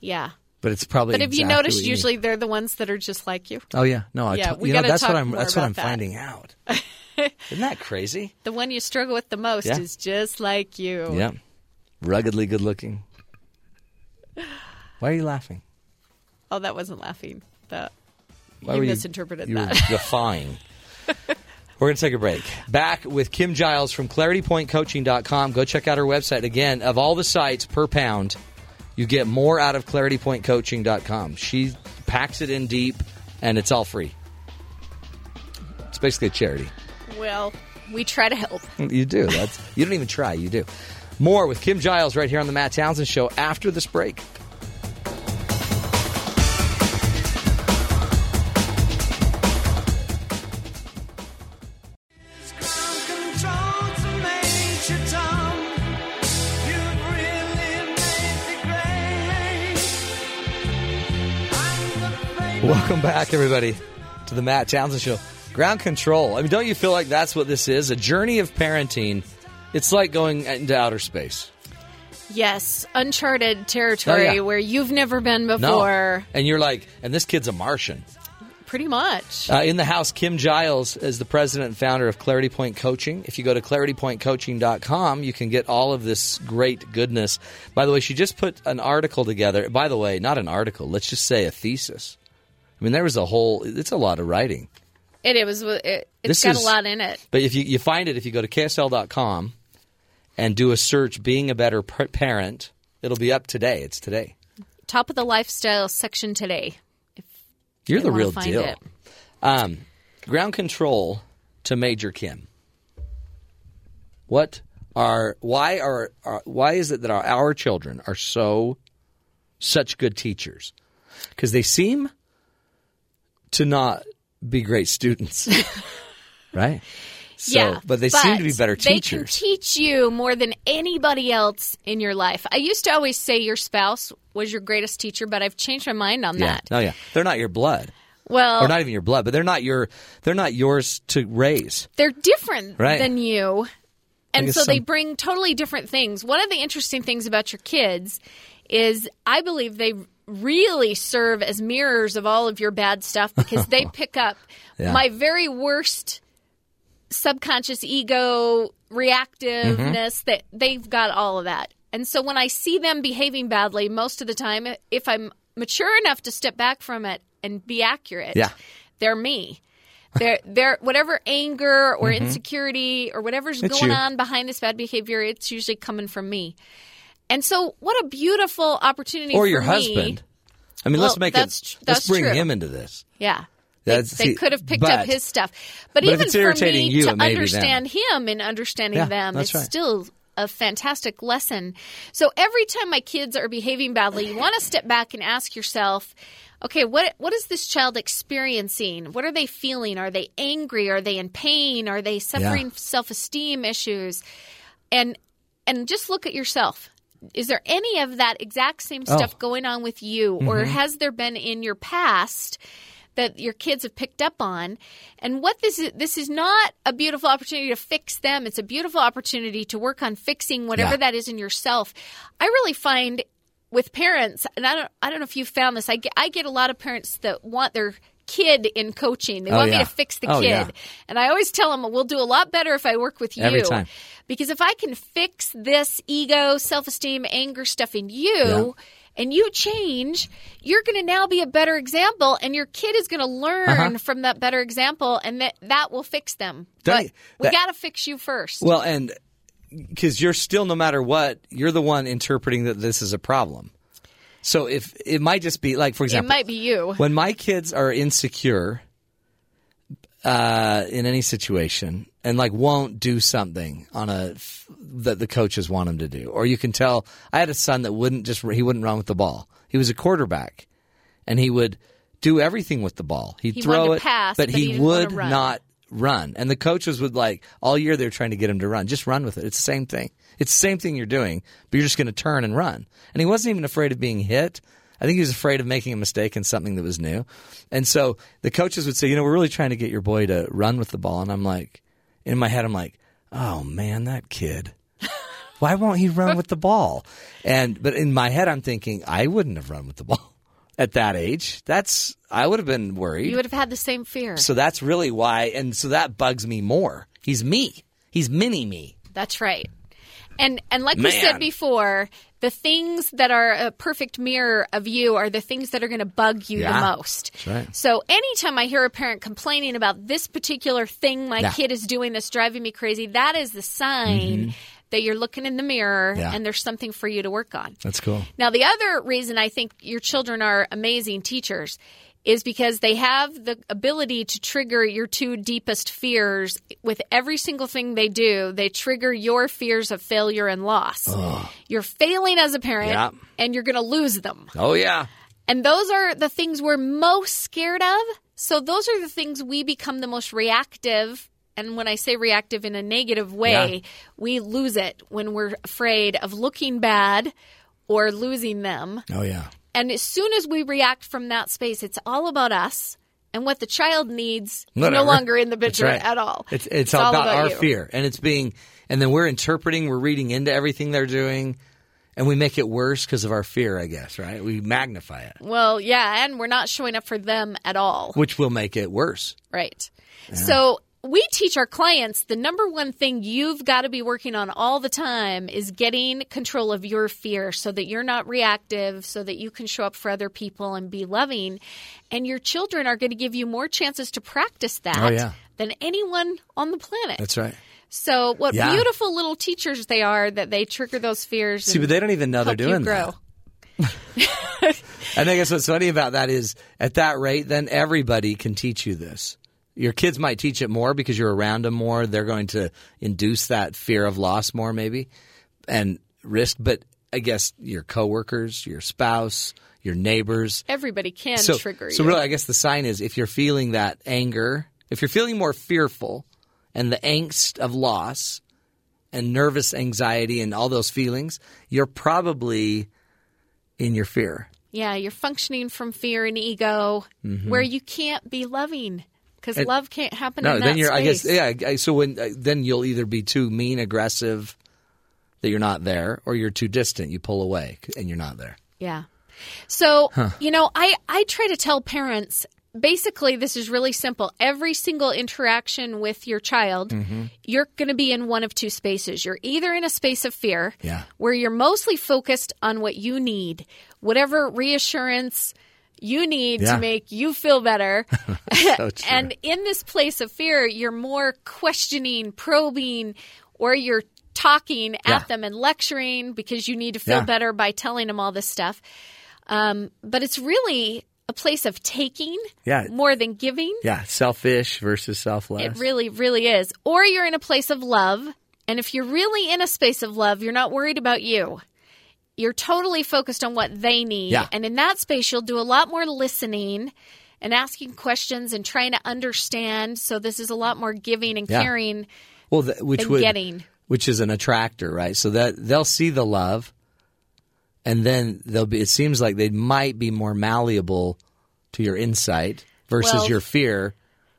S7: Yeah.
S1: But it's probably.
S7: But if you
S1: exactly
S7: notice,
S1: what need.
S7: usually they're the ones that are just like you.
S1: Oh yeah, no. I
S7: Yeah,
S1: to-
S7: we
S1: you know that's what I'm. That's what I'm
S7: that.
S1: finding out. *laughs* Isn't that crazy?
S7: The one you struggle with the most
S1: Yeah.
S7: is just like you.
S1: Yeah, ruggedly good looking. Why are you laughing?
S7: Oh, that wasn't laughing. That
S1: Why
S7: you misinterpreted
S1: you were
S7: that. *laughs*
S1: defying. We're going to take a break. Back with Kim Giles from ClarityPointCoaching.com. Go check out her website. Again, of all the sites per pound, you get more out of ClarityPointCoaching.com. She packs it in deep, and it's all free. It's basically a charity.
S7: well, we try to help.
S1: You do. That's you don't even try. You do. More with Kim Giles right here on the Matt Townsend Show after this break. Welcome back, everybody, to the Matt Townsend Show. Ground control. I mean, don't you feel like that's what this is? A journey of parenting it's like going into outer space.
S7: Yes, uncharted territory
S1: Oh, yeah.
S7: where you've never been
S1: No.
S7: before.
S1: And you're like, and this kid's a Martian.
S7: Pretty much.
S1: Uh, in the house, Kim Giles is the president and founder of Clarity Point Coaching. If you go to claritypointcoaching.com, you can get all of this great goodness. By the way, she just put an article together. By the way, not an article, let's just say a thesis. I mean, there was a whole, it's a lot of writing.
S7: It, it was. It, it's got
S1: is-
S7: a lot in it.
S1: But if you, you find it, if you go to ksl.com and do a search, Being a Better Parent, it'll be up today. It's today.
S7: Top of the lifestyle section today.
S1: You're the real deal. Um, ground control to Major Kim. What are why are, are why is it that our, our children are so such good teachers? Because they seem to not be great students, *laughs* right? So,
S7: yeah,
S1: but they seem to be better teachers.
S7: They can teach you more than anybody else in your life. I used to always say your spouse was your greatest teacher, but I've changed my mind on
S1: yeah.
S7: that.
S1: Oh yeah. They're not your blood.
S7: Well,
S1: or not even your blood, but they're not your they're not yours to raise.
S7: they're different
S1: Right.
S7: than you. And so they bring totally different things. One of the interesting things about your kids is I believe they really serve as mirrors of all of your bad stuff because they *laughs* pick up
S1: Yeah.
S7: my very worst subconscious ego reactiveness
S1: Mm-hmm.
S7: that they've got all of that. And so when I see them behaving badly most of the time if I'm mature enough to step back from it and be accurate,
S1: Yeah.
S7: they're me. They're, *laughs* they're whatever anger or insecurity or whatever's
S1: Mm-hmm. It's
S7: going
S1: you.
S7: on behind this bad behavior, it's usually coming from me. And so, what a beautiful opportunity
S1: Or
S7: for
S1: your
S7: me.
S1: husband. I mean, let's make it
S7: tr-
S1: let's bring
S7: true.
S1: him into this.
S7: Yeah. They,
S1: That's-
S7: they
S1: see,
S7: could have picked
S1: but-
S7: up his stuff. But,
S1: but
S7: even for me
S1: you,
S7: to
S1: be them.
S7: understand him and understanding
S1: Yeah,
S7: them, it's
S1: right.
S7: still a fantastic lesson. So every time my kids are behaving badly, you want to step back and ask yourself, okay, what what is this child experiencing? What are they feeling? Are they angry? Are they in pain? Are they suffering self-esteem issues? And and just look at yourself. Is there any of that exact same
S1: Oh.
S7: stuff going on with you or
S1: Mm-hmm.
S7: has there been in your past that your kids have picked up on and what this is this is not a beautiful opportunity to fix them it's a beautiful opportunity to work on fixing whatever
S1: Yeah.
S7: that is in yourself i really find with parents and i don't i don't know if you found this i get, I get a lot of parents that want their kid in coaching they
S1: Oh,
S7: want
S1: yeah.
S7: me to fix the
S1: Oh,
S7: kid
S1: yeah.
S7: and i always tell them we'll do a lot better if i work with you
S1: Every time.
S7: because if i can fix this ego self-esteem anger stuff in you
S1: Yeah.
S7: And you change, you're going to now be a better example, and your kid is going to learn
S1: Uh-huh.
S7: from that better example, and that that will fix them.
S1: Don't
S7: but we got to fix you first.
S1: Well, and because you're still, no matter what, you're the one interpreting that this is a problem. So if it might just be like, for example, it
S7: might be you.
S1: when my kids are insecure uh, in any situation and like won't do something on a that the coaches want him to do, or you can tell I had a son that wouldn't just he wouldn't run with the ball. He was a quarterback, and he would do everything with the ball. He'd
S7: He
S1: throw it,
S7: pass,
S1: but,
S7: but he
S1: he would
S7: run.
S1: not run. And the coaches would like all year they're trying to get him to run. Just run with it. It's the same thing. It's the same thing you're doing, but you're just going to turn and run. And he wasn't even afraid of being hit. I think he was afraid of making a mistake in something that was new. And so the coaches would say, you know, we're really trying to get your boy to run with the ball. And I'm like, in my head, I'm like, oh man, that kid. Why won't he run with the ball? And but in my head, I'm thinking I wouldn't have run with the ball *laughs* at that age. That's I would have been worried.
S7: You would have had the same fear.
S1: So that's really why, and so that bugs me more. He's me. He's mini me.
S7: That's right. And and like we said before, the things that are a perfect mirror of you are the things that are going to bug you
S1: Yeah.
S7: the most.
S1: That's right.
S7: So anytime I hear a parent complaining about this particular thing my
S1: Yeah.
S7: kid is doing that's driving me crazy, that is the sign that you're looking in the mirror
S1: Mm-hmm. Yeah.
S7: and there's something for you to work on.
S1: That's cool.
S7: Now, the other reason I think your children are amazing teachers is because they have the ability to trigger your two deepest fears with every single thing they do. They trigger your fears of failure and loss. You're failing as a parent
S1: Yeah.
S7: and you're going to lose them.
S1: Oh yeah.
S7: And those are the things we're most scared of. So those are the things we become the most reactive. And when I say reactive in a negative way,
S1: Yeah.
S7: we lose it when we're afraid of looking bad or losing them.
S1: Oh yeah.
S7: And as soon as we react from that space, it's all about us. And what the child needs
S1: Whatever.
S7: no longer in the picture
S1: right.
S7: at all.
S1: It's it's, all about, our
S7: you.
S1: fear, and it's being, and then we're interpreting, we're reading into everything they're doing, and we make it worse because of our fear. I guess, right? We magnify it,
S7: Well, yeah, and we're not showing up for them at all.
S1: which will make it worse.
S7: Right. So we teach our clients the number one thing you've got to be working on all the time is getting control of your fear so that you're not reactive, so that you can show up for other people and be loving. And your children are going to give you more chances to practice that
S1: Oh, yeah.
S7: than anyone on the planet.
S1: That's right.
S7: so what
S1: Yeah.
S7: beautiful little teachers they are that they trigger those fears.
S1: See,
S7: and
S1: but they don't even know they're doing
S7: grow.
S1: that. *laughs* And I guess what's funny about that is, at that rate, then everybody can teach you this. Your kids might teach it more because you're around them more. They're going to induce that fear of loss more, maybe, and risk. But I guess your coworkers, your spouse, your neighbors,
S7: Everybody can
S1: so,
S7: trigger
S1: so
S7: you.
S1: So really, I guess the sign is if you're feeling that anger, if you're feeling more fearful and the angst of loss and nervous anxiety and all those feelings, you're probably in your fear.
S7: Yeah, you're functioning from fear and ego where mm-hmm. you can't be loving because. Love can't happen
S1: No, then you're. I guess. Yeah. I- So when uh, then you'll either be too mean, aggressive, that you're not there, or you're too distant. You pull away and you're not there.
S7: Yeah. So, you know, I, I try to tell parents basically this is really simple. Every single interaction with your child,
S1: Mm-hmm.
S7: you're going to be in one of two spaces. You're either in a space of fear,
S1: Yeah.
S7: where you're mostly focused on what you need, whatever reassurance you need
S1: Yeah.
S7: to make you feel better. *laughs*
S1: So *laughs*
S7: and in this place of fear, you're more questioning, probing, or you're talking
S1: Yeah.
S7: at them and lecturing because you need to feel
S1: Yeah.
S7: better by telling them all this stuff. Um, but it's really a place of taking
S1: Yeah.
S7: more than giving.
S1: Yeah. Selfish versus selfless.
S7: It really, really is. Or you're in a place of love. And if you're really in a space of love, you're not worried about you. You're totally focused on what they need.
S1: Yeah.
S7: And in that space, you'll do a lot more listening and asking questions and trying to understand. So this is a lot more giving and
S1: Yeah.
S7: caring
S1: well, th- which
S7: than
S1: would
S7: getting.
S1: which is an attractor, right? So that they'll see the love, and then they'll be. It seems like they might be more malleable to your insight versus
S7: Well-
S1: your fear.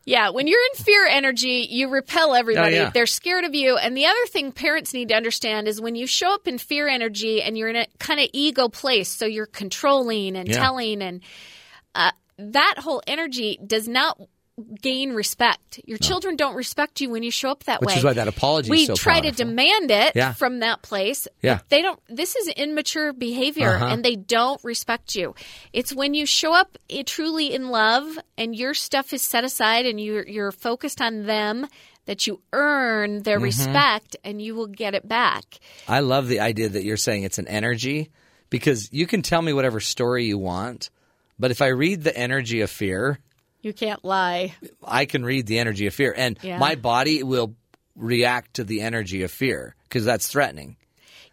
S7: Yeah, when you're in fear energy, you repel everybody.
S1: Oh, yeah.
S7: They're scared of you. And the other thing parents need to understand is when you show up in fear energy and you're in a kind of ego place, so you're controlling and
S1: Yeah.
S7: telling, and uh, that whole energy does not gain respect. Your children don't respect you when you show up that
S1: Which
S7: way.
S1: Which is why that apology is
S7: We
S1: so
S7: try to demand it
S1: Yeah.
S7: from that place.
S1: Yeah.
S7: They don't this is immature behavior
S1: Uh-huh.
S7: and they don't respect you. It's when you show up truly in love and your stuff is set aside and you're you're focused on them that you earn their
S1: Mm-hmm.
S7: respect and you will get it back.
S1: I love the idea that you're saying it's an energy because you can tell me whatever story you want, but if I read the energy of fear,
S7: You can't lie.
S1: I can read the energy of fear, and
S7: Yeah.
S1: my body will react to the energy of fear because that's threatening.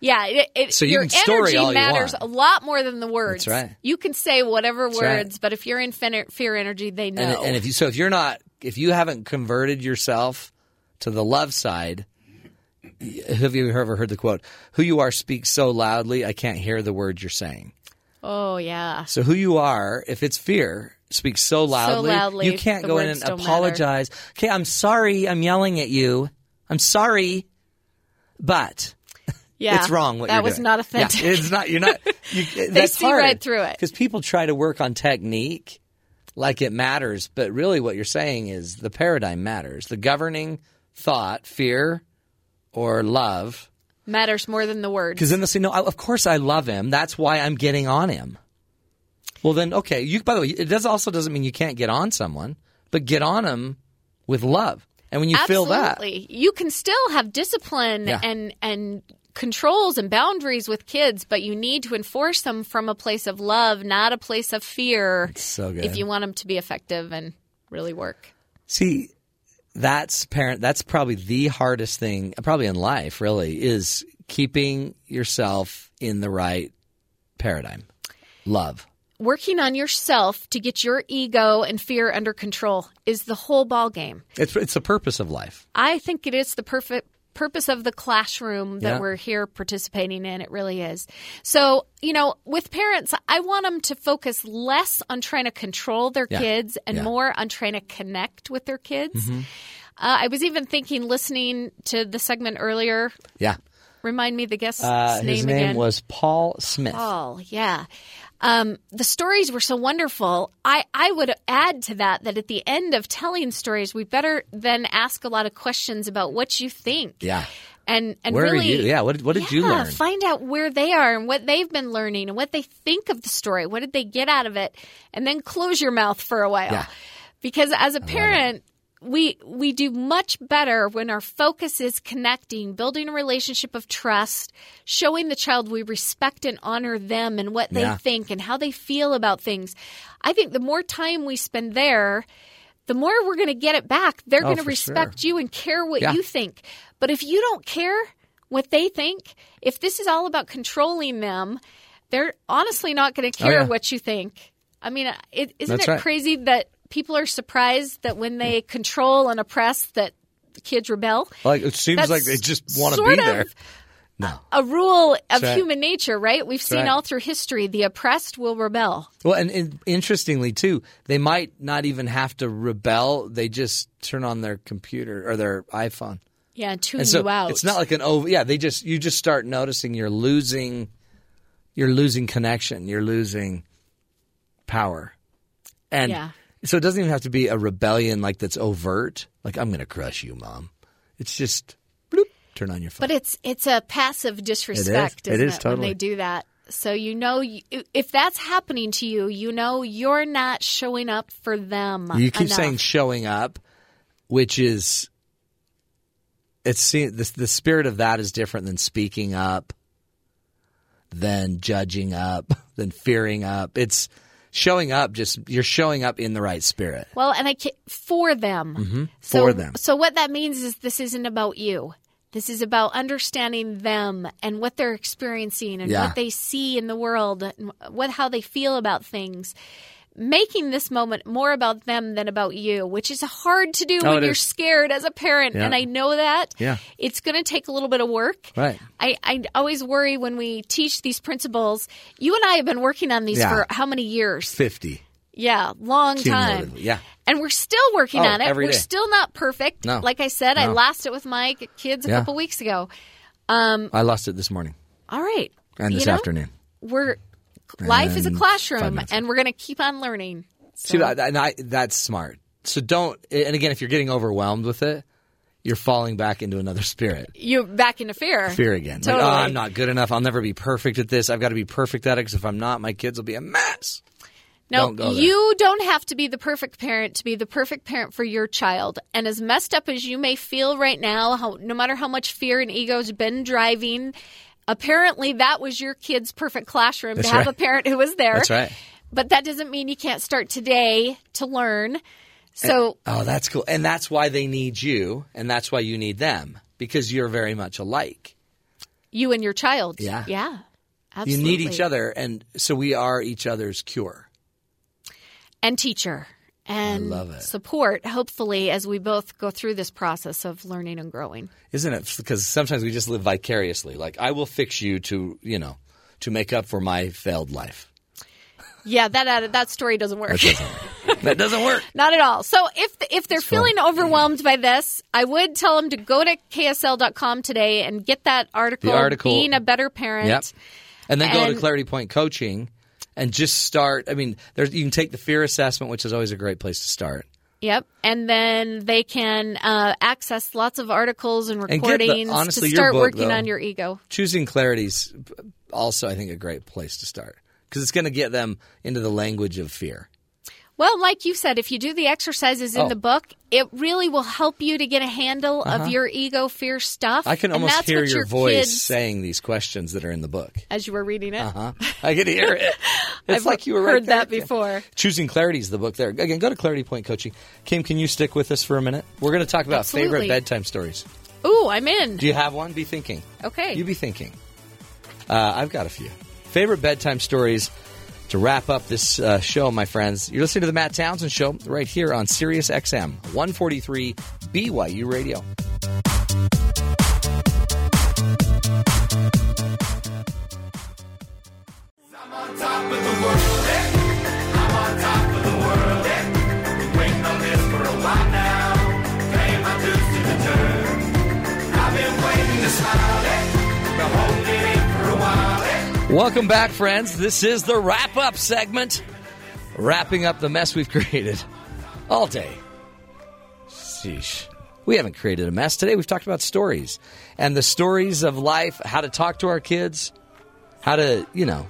S7: Yeah, it, it,
S1: So you
S7: your
S1: can story
S7: energy
S1: you
S7: matters
S1: want.
S7: a lot more than the words.
S1: That's right.
S7: You can say whatever
S1: That's right.
S7: words, but if you're in fear, fear energy, they know.
S1: And, and if you so if you're not if you haven't converted yourself to the love side, have you ever heard the quote? "Who you are speaks so loudly, I can't hear the words you're saying."
S7: oh yeah.
S1: So who you are, if it's fear, speaks so loudly,
S7: loudly,
S1: you can't go in and
S7: don't matter.
S1: apologize. Okay, I'm sorry, I'm yelling at you. I'm sorry, but
S7: Yeah,
S1: it's wrong. What
S7: that
S1: you're
S7: was
S1: doing.
S7: not authentic.
S1: Yeah, it's not. You're not. *laughs* You, that's
S7: see right through it.
S1: because people try to work on technique like it matters, but really what you're saying is the paradigm matters. The governing thought, fear, or love.
S7: matters more than the words.
S1: Because then they'll say, "No, of course I love him. That's why I'm getting on him." Well, then, okay. You, by the way, it does also doesn't mean you can't get on someone, but get on them with love. And when you feel that,
S7: You can still have discipline
S1: Yeah.
S7: and and controls and boundaries with kids, but you need to enforce them from a place of love, not a place of fear.
S1: so good.
S7: If you want them to be effective and really work.
S1: See, that's parent. That's probably the hardest thing, probably in life. Really, is keeping yourself in the right paradigm. Love.
S7: Working on yourself to get your ego and fear under control is the whole ball game.
S1: It's it's the purpose of life.
S7: I think it is the perfect purpose of the classroom that
S1: Yeah.
S7: we're here participating in. It really is. So, you know, with parents, I want them to focus less on trying to control their
S1: Yeah.
S7: kids and
S1: Yeah. Mm-hmm.
S7: more on trying to connect with their kids. Uh, I was even thinking, listening to the segment earlier.
S1: Yeah.
S7: Remind me the guest's
S1: Uh,
S7: name
S1: his name
S7: again.
S1: was Paul Smith.
S7: Paul, yeah. Um, the stories were so wonderful. I, I would add to that that at the end of telling stories, we better then ask a lot of questions about what you think.
S1: Yeah.
S7: And and
S1: Where are
S7: really,
S1: you? Yeah, what did- what did you
S7: yeah,
S1: learn?
S7: Find out where they are and what they've been learning and what they think of the story. What did they get out of it? And then close your mouth for a while.
S1: Yeah.
S7: Because as a parent, we we do much better when our focus is connecting, building a relationship of trust, showing the child we respect and honor them and what they
S1: Yeah.
S7: think and how they feel about things. I think the more time we spend there, the more we're going to get it back. They're
S1: Oh,
S7: going to respect you and care what
S1: Yeah.
S7: you think. But if you don't care what they think, if this is all about controlling them, they're honestly not going to oh, care
S1: Oh, yeah.
S7: what you think. I mean, it, isn't
S1: That's
S7: it
S1: right.
S7: crazy that people are surprised that when they control and oppress, that the kids rebel?
S1: Like it seems
S7: That's
S1: like they just want to be there. No.
S7: A rule of
S1: right.
S7: human nature, right? We've seen
S1: right.
S7: all through history the oppressed will rebel.
S1: Well, and, and interestingly too, they might not even have to rebel. They just turn on their computer or their iPhone.
S7: Yeah, and tune
S1: And so
S7: you out.
S1: it's not like an over. Yeah, they just you just start noticing you're losing, you're losing connection. You're losing power, and
S7: Yeah.
S1: So it doesn't even have to be a rebellion like that's overt. Like I'm going to crush you, mom. It's just bloop, turn on your phone.
S7: But it's it's a passive disrespect,
S1: It
S7: isn't
S1: is
S7: it, when they do that? So you know, if that's happening to you, you know you're not showing up for them.
S1: You keep
S7: enough.
S1: saying showing up, which is it's the the spirit of that is different than speaking up, than judging up, *laughs* than fearing up. It's showing up. Just you're showing up in the right spirit.
S7: Well, and I for them.
S1: Mm-hmm.
S7: So,
S1: For them.
S7: So what that means is this isn't about you. This is about understanding them and what they're experiencing and
S1: Yeah.
S7: what they see in the world and what how they feel about things. Making this moment more about them than about you, which is hard to do
S1: Oh,
S7: when you're
S1: is.
S7: scared as a parent,
S1: Yeah.
S7: and I know that.
S1: Yeah.
S7: It's going to take a little bit of work.
S1: Right.
S7: I, I always worry when we teach these principles. You and I have been working on these
S1: Yeah.
S7: for how many years?
S1: Fifty.
S7: Yeah, long time.
S1: Yeah.
S7: And we're still working
S1: Oh,
S7: on it. We're
S1: day.
S7: still not perfect.
S1: No.
S7: Like I said, I lost it with my kids a
S1: Yeah.
S7: couple weeks ago.
S1: Um, I lost it this morning
S7: All right.
S1: and this
S7: know,
S1: afternoon.
S7: We're life is a classroom and we're going to keep on learning.
S1: See,
S7: So-
S1: that- and I, that's smart. So don't. And again, if you're getting overwhelmed with it, you're falling back into another spirit.
S7: You're back into fear.
S1: fear again.
S7: Totally.
S1: Like, oh, I'm not good enough. I'll never be perfect at this. I've got to be perfect at it because if I'm not, my kids will be a mess.
S7: No,
S1: Don't
S7: you don't have to be the perfect parent to be the perfect parent for your child. And as messed up as you may feel right now, how, no matter how much fear and ego's been driving, apparently that was your kid's perfect classroom
S1: That's
S7: to have
S1: right.
S7: a parent who was there.
S1: That's right.
S7: But that doesn't mean you can't start today to learn. So
S1: Oh, that's cool. And that's why they need you, and that's why you need them because you're very much alike.
S7: you and your child.
S1: Yeah.
S7: Yeah. Absolutely.
S1: You need each other, and so we are each other's cure.
S7: And teacher. And support, hopefully, as we both go through this process of learning and growing.
S1: Isn't it? Because sometimes we just live vicariously. Like I will fix you to, you know, to make up for my failed life.
S7: Yeah, that uh, that story doesn't work.
S1: That doesn't work. *laughs*
S7: Not at all. So if if they're feeling overwhelmed by this, I would tell them to go to ksl.com today and get that article,
S1: The article.
S7: being a better parent.
S1: Yep. And then go to Clarity Point Coaching and just start. I mean, there's, you can take the fear assessment, which is always a great place to start.
S7: Yep. And then they can uh, access lots of articles and
S1: And the-
S7: recordings
S1: honestly,
S7: to start
S1: book,
S7: working
S1: though.
S7: on your ego.
S1: Choosing Clarity's also, I think, a great place to start because it's going to get them into the language of fear.
S7: Well, like you said, if you do the exercises in
S1: Oh.
S7: the book, it really will help you to get a handle of your ego fear stuff.
S1: Uh-huh. I can
S7: And
S1: almost
S7: that's
S1: hear
S7: what
S1: your voice
S7: kids-
S1: saying these questions that are in the book.
S7: as you were reading it.
S1: Huh? I could hear it. *laughs* It's
S7: I've
S1: like you were
S7: heard
S1: there.
S7: that before.
S1: Choosing Clarity is the book there. Again, go to Clarity Point Coaching. Kim, can you stick with us for a minute? We're going to talk about favorite bedtime stories.
S7: Ooh, I'm in.
S1: Do you have one? Be thinking.
S7: Okay.
S1: You be thinking. Uh, I've got a few. Favorite bedtime stories to wrap up this uh, show, my friends, you're listening to the Matt Townsend Show right here on Sirius XM 143 BYU Radio. Top of the world. Eh? Welcome back, friends. This is the wrap up segment, wrapping up the mess we've *laughs* created all day. Sheesh. We haven't created a mess today. We've talked about stories and the stories of life, how to talk to our kids, how to, you know,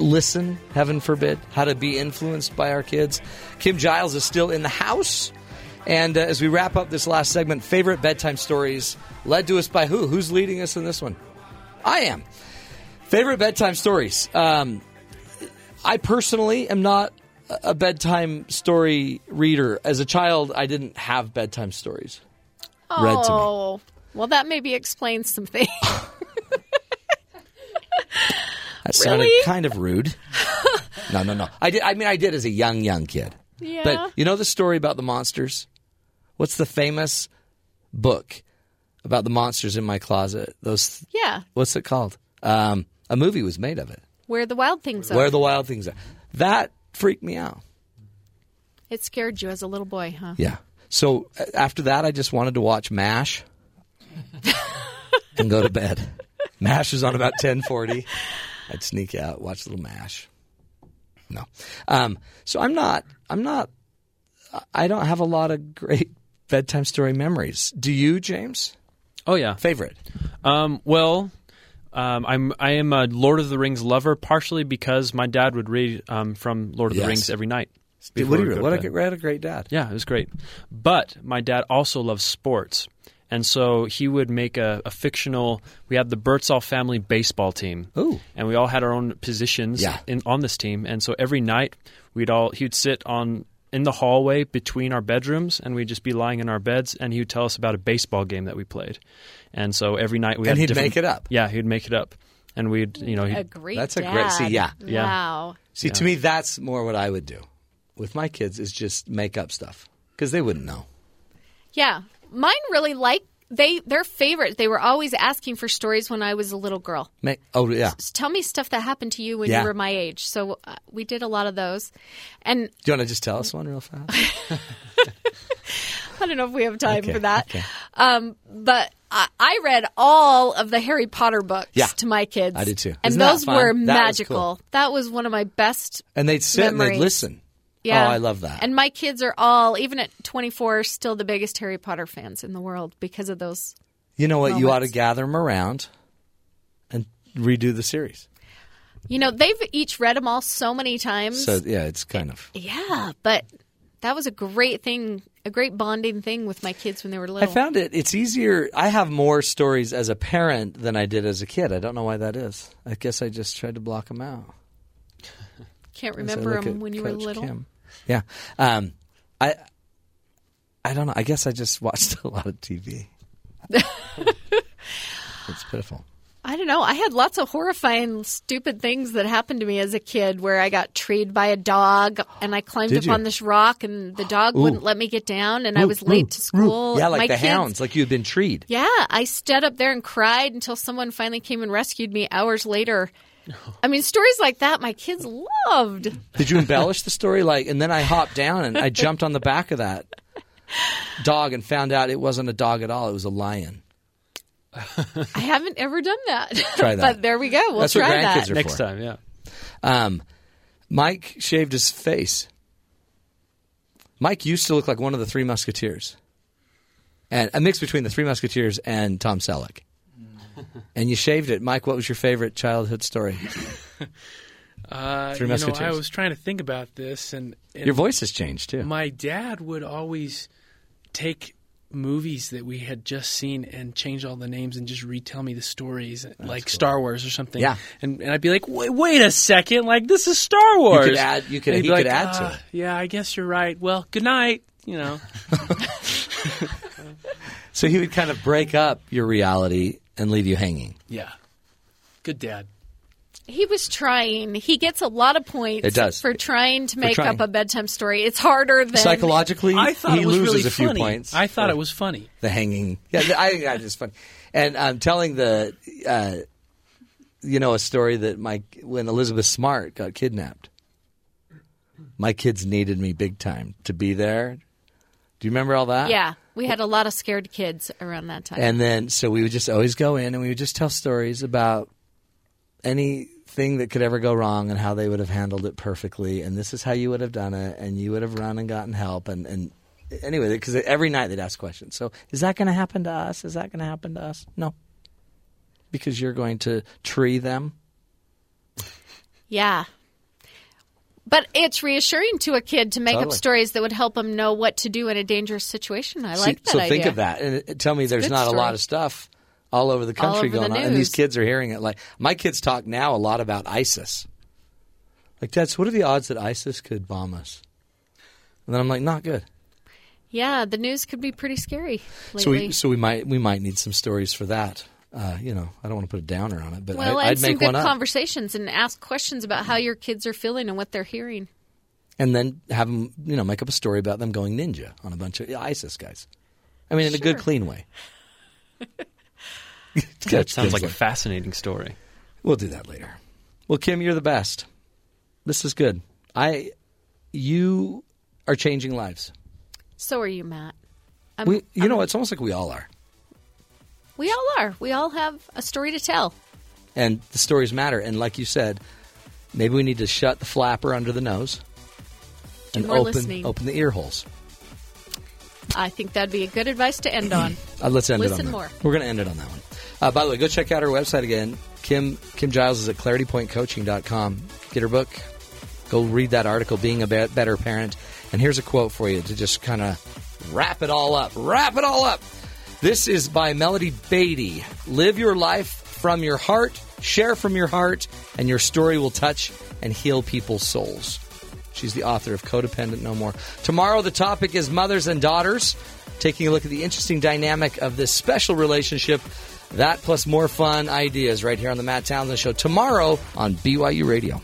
S1: listen, heaven forbid, how to be influenced by our kids. Kim Giles is still in the house. And uh, as we wrap up this last segment, favorite bedtime stories led to us by who? Who's leading us in this one? I am. Favorite bedtime stories. Um, I personally am not a bedtime story reader. As a child, I didn't have bedtime stories read to me.
S7: Oh, well, that maybe explains some things. *laughs*
S1: That sounded
S7: Really?
S1: kind of rude. *laughs* no, no, no. I did. I mean, I did as a young, young kid.
S7: Yeah.
S1: But you know the story about the monsters? What's the famous book about the monsters in my closet? Those.
S7: yeah,
S1: What's it called? Um, a movie was made of it.
S7: where the wild things are.
S1: Where the wild things are. That freaked me out.
S7: it scared you as a little boy, huh?
S1: Yeah. So uh, after that, I just wanted to watch MASH and go to bed. *laughs* MASH was on about ten forty. I'd sneak out, watch a little MASH. No. Um, so I'm not. I'm not. I don't have a lot of great bedtime story memories. Do you, James?
S3: Oh yeah.
S1: Favorite?
S3: Um, well, um, I'm I am a Lord of the Rings lover, partially because my dad would read um, from Lord of
S1: Yes.
S3: the Rings every night.
S1: What, do
S3: we
S1: you, what, a, what a great dad.
S3: Yeah, it was great. But my dad also loves sports. And so he would make a, a fictional. We had the Birdsall family baseball team,
S1: Ooh.
S3: and we all had our own positions
S1: Yeah.
S3: in, on this team. And so every night we'd all he would sit on in the hallway between our bedrooms, and we'd just be lying in our beds, and he would tell us about a baseball game that we played. And so every night we
S1: And
S3: had
S1: he'd
S3: different-
S1: make it up.
S3: Yeah, he'd make it up, and we'd you know
S7: A great
S1: That's a
S7: dad.
S1: great- see, yeah.
S3: Yeah.
S7: Wow.
S1: See, to me, that's more what I would do with my kids is just make up stuff because they wouldn't know.
S7: Yeah, mine really like they their favorite. They were always asking for stories when I was a little girl.
S1: Make, oh yeah.
S7: Just tell me stuff that happened to you when
S1: Yeah.
S7: you were my age. So uh, we did a lot of those, and
S1: Do you want to just tell us one real fast? *laughs*
S7: I don't know if we have time
S1: Okay,
S7: for that.
S1: okay.
S7: Um, but I, I read all of the Harry Potter books
S1: Yeah.
S7: to my kids.
S1: I did too.
S7: and
S1: Isn't
S7: those were
S1: That was
S7: magical.
S1: cool.
S7: That was one of my best.
S1: And they'd sit and they'd listen.
S7: Yeah,
S1: Oh, I love that.
S7: And my kids are all, even at 24, still the biggest Harry Potter fans in the world because of those.
S1: you know what? You ought to gather them around and redo the series.
S7: You know, they've each read them all so many times.
S1: So yeah, it's kind of.
S7: yeah, but that was a great thing, a great bonding thing with my kids when they were little.
S1: I found it. It's easier. I have more stories as a parent than I did as a kid. I don't know why that is. I guess I just tried to block them out.
S7: Can't remember them when you were little.
S1: Kim. Yeah. Um, I. I don't know. I guess I just *laughs* watched a lot of TV. *laughs* it's pitiful.
S7: I don't know. I had lots of horrifying, stupid things that happened to me as a kid where I got treed by a dog and I climbed
S1: Did
S7: up
S1: you?
S7: on this rock and the dog
S1: Ooh.
S7: wouldn't let me get down and I was late to school.
S1: Yeah, like
S7: My
S1: the
S7: kids-
S1: hounds, like you had been treed.
S7: Yeah, I stood up there and cried until someone finally came and rescued me hours later. I mean, stories like that my kids loved.
S1: Did you embellish the story? Like, and then I hopped down and I jumped on the back of that dog and found out it wasn't a dog at all. It was a lion.
S7: I haven't ever done that.
S1: Try that. *laughs*
S7: but there we go. We'll
S1: That's what
S7: try
S1: grandkids
S7: that.
S1: are
S3: next
S1: for.
S3: time. Yeah.
S1: Um, Mike shaved his face. Mike used to look like one of the Three Musketeers, and a mix between the Three Musketeers and Tom Selleck. *laughs* And you shaved it, Mike. What was your favorite childhood story? *laughs*
S8: Uh,
S1: Three
S8: you know, I was trying to think about this, and, and
S1: Your voice has changed too.
S8: My dad would always take movies that we had just seen and change all the names and just retell me the stories, like Star Wars or something.
S1: Yeah.
S8: and and I'd be like, wait, wait a second, like this is Star Wars.
S1: You could add- you could- he could
S8: like,
S1: add to
S8: "Ah,
S1: it."
S8: Yeah, I guess you're right. Well, good night. You know, *laughs*
S1: So he would kind of break up your reality and leave you hanging.
S8: yeah, good dad.
S7: He was trying. He gets a lot of points
S1: It does.
S7: for trying to make
S1: trying.
S7: up a bedtime story. It's harder than
S1: Psychologically,
S8: I thought
S1: he
S8: it was
S1: loses
S8: really
S1: a few
S8: funny.
S1: points.
S8: I thought it was funny.
S1: the hanging. Yeah, I think that is funny. And I'm telling the, uh, you know, a story that my when Elizabeth Smart got kidnapped. My kids needed me big time to be there. Do you remember all that?
S7: Yeah, we had a lot of scared kids around that time.
S1: And then, so we would just always go in and we would just tell stories about anything that could ever go wrong and how they would have handled it perfectly. And this is how you would have done it. And you would have run and gotten help. And, and anyway, because every night they'd ask questions. So is that going to happen to us? Is that going to happen to us? No. Because you're going to tree them.
S7: Yeah. But it's reassuring to a kid to make
S1: Totally.
S7: up stories that would help him know what to do in a dangerous situation. I
S1: See,
S7: like that
S1: so
S7: idea.
S1: think of that and uh, tell me there's not a lot of stuff all over the country
S7: over the
S1: going on, and these kids are hearing it. Like my kids talk now a lot about ISIS. Like, Dad, so what are the odds that ISIS could bomb us? And then I'm like, not good.
S7: Yeah, the news could be pretty scary lately.
S1: So we so we might we might need some stories for that. Uh, you know, I don't want to put a downer on it, but
S7: well,
S1: I,
S7: and
S1: I'd
S7: some
S1: make
S7: good
S1: one up,
S7: conversations and ask questions about how your kids are feeling and what they're hearing.
S1: and then have them, you know, make up a story about them going ninja on a bunch of ISIS guys. I mean, in a good, clean way. *laughs*
S3: That sounds like a fascinating story.
S1: We'll do that later. Well, Kim, you're the best. This is good. I, you are changing lives.
S7: So are you, Matt. I'm-
S1: We, you know,
S7: I'm-
S1: it's almost like we all are,
S7: we all are. We all have a story to tell.
S1: and the stories matter. And like you said, maybe we need to shut the flapper under the nose and open
S7: listening.
S1: open the ear holes.
S7: I think that'd be a good advice to end on.
S1: Uh, let's end it
S7: Listen
S1: on that.
S7: more.
S1: We're going to end it on that one. Uh, by the way, go check out our website again. Kim Kim Giles is at claritypointcoaching.com. Get her book. Go read that article, Being a Be- Better Parent. And here's a quote for you to just kind of wrap it all up. Wrap it all up. This is by Melody Beattie. Live your life from your heart, share from your heart, and your story will touch and heal people's souls. She's the author of Codependent No More. Tomorrow, the topic is mothers and daughters, taking a look at the interesting dynamic of this special relationship. That plus more fun ideas right here on the Matt Townsend Show tomorrow on BYU Radio.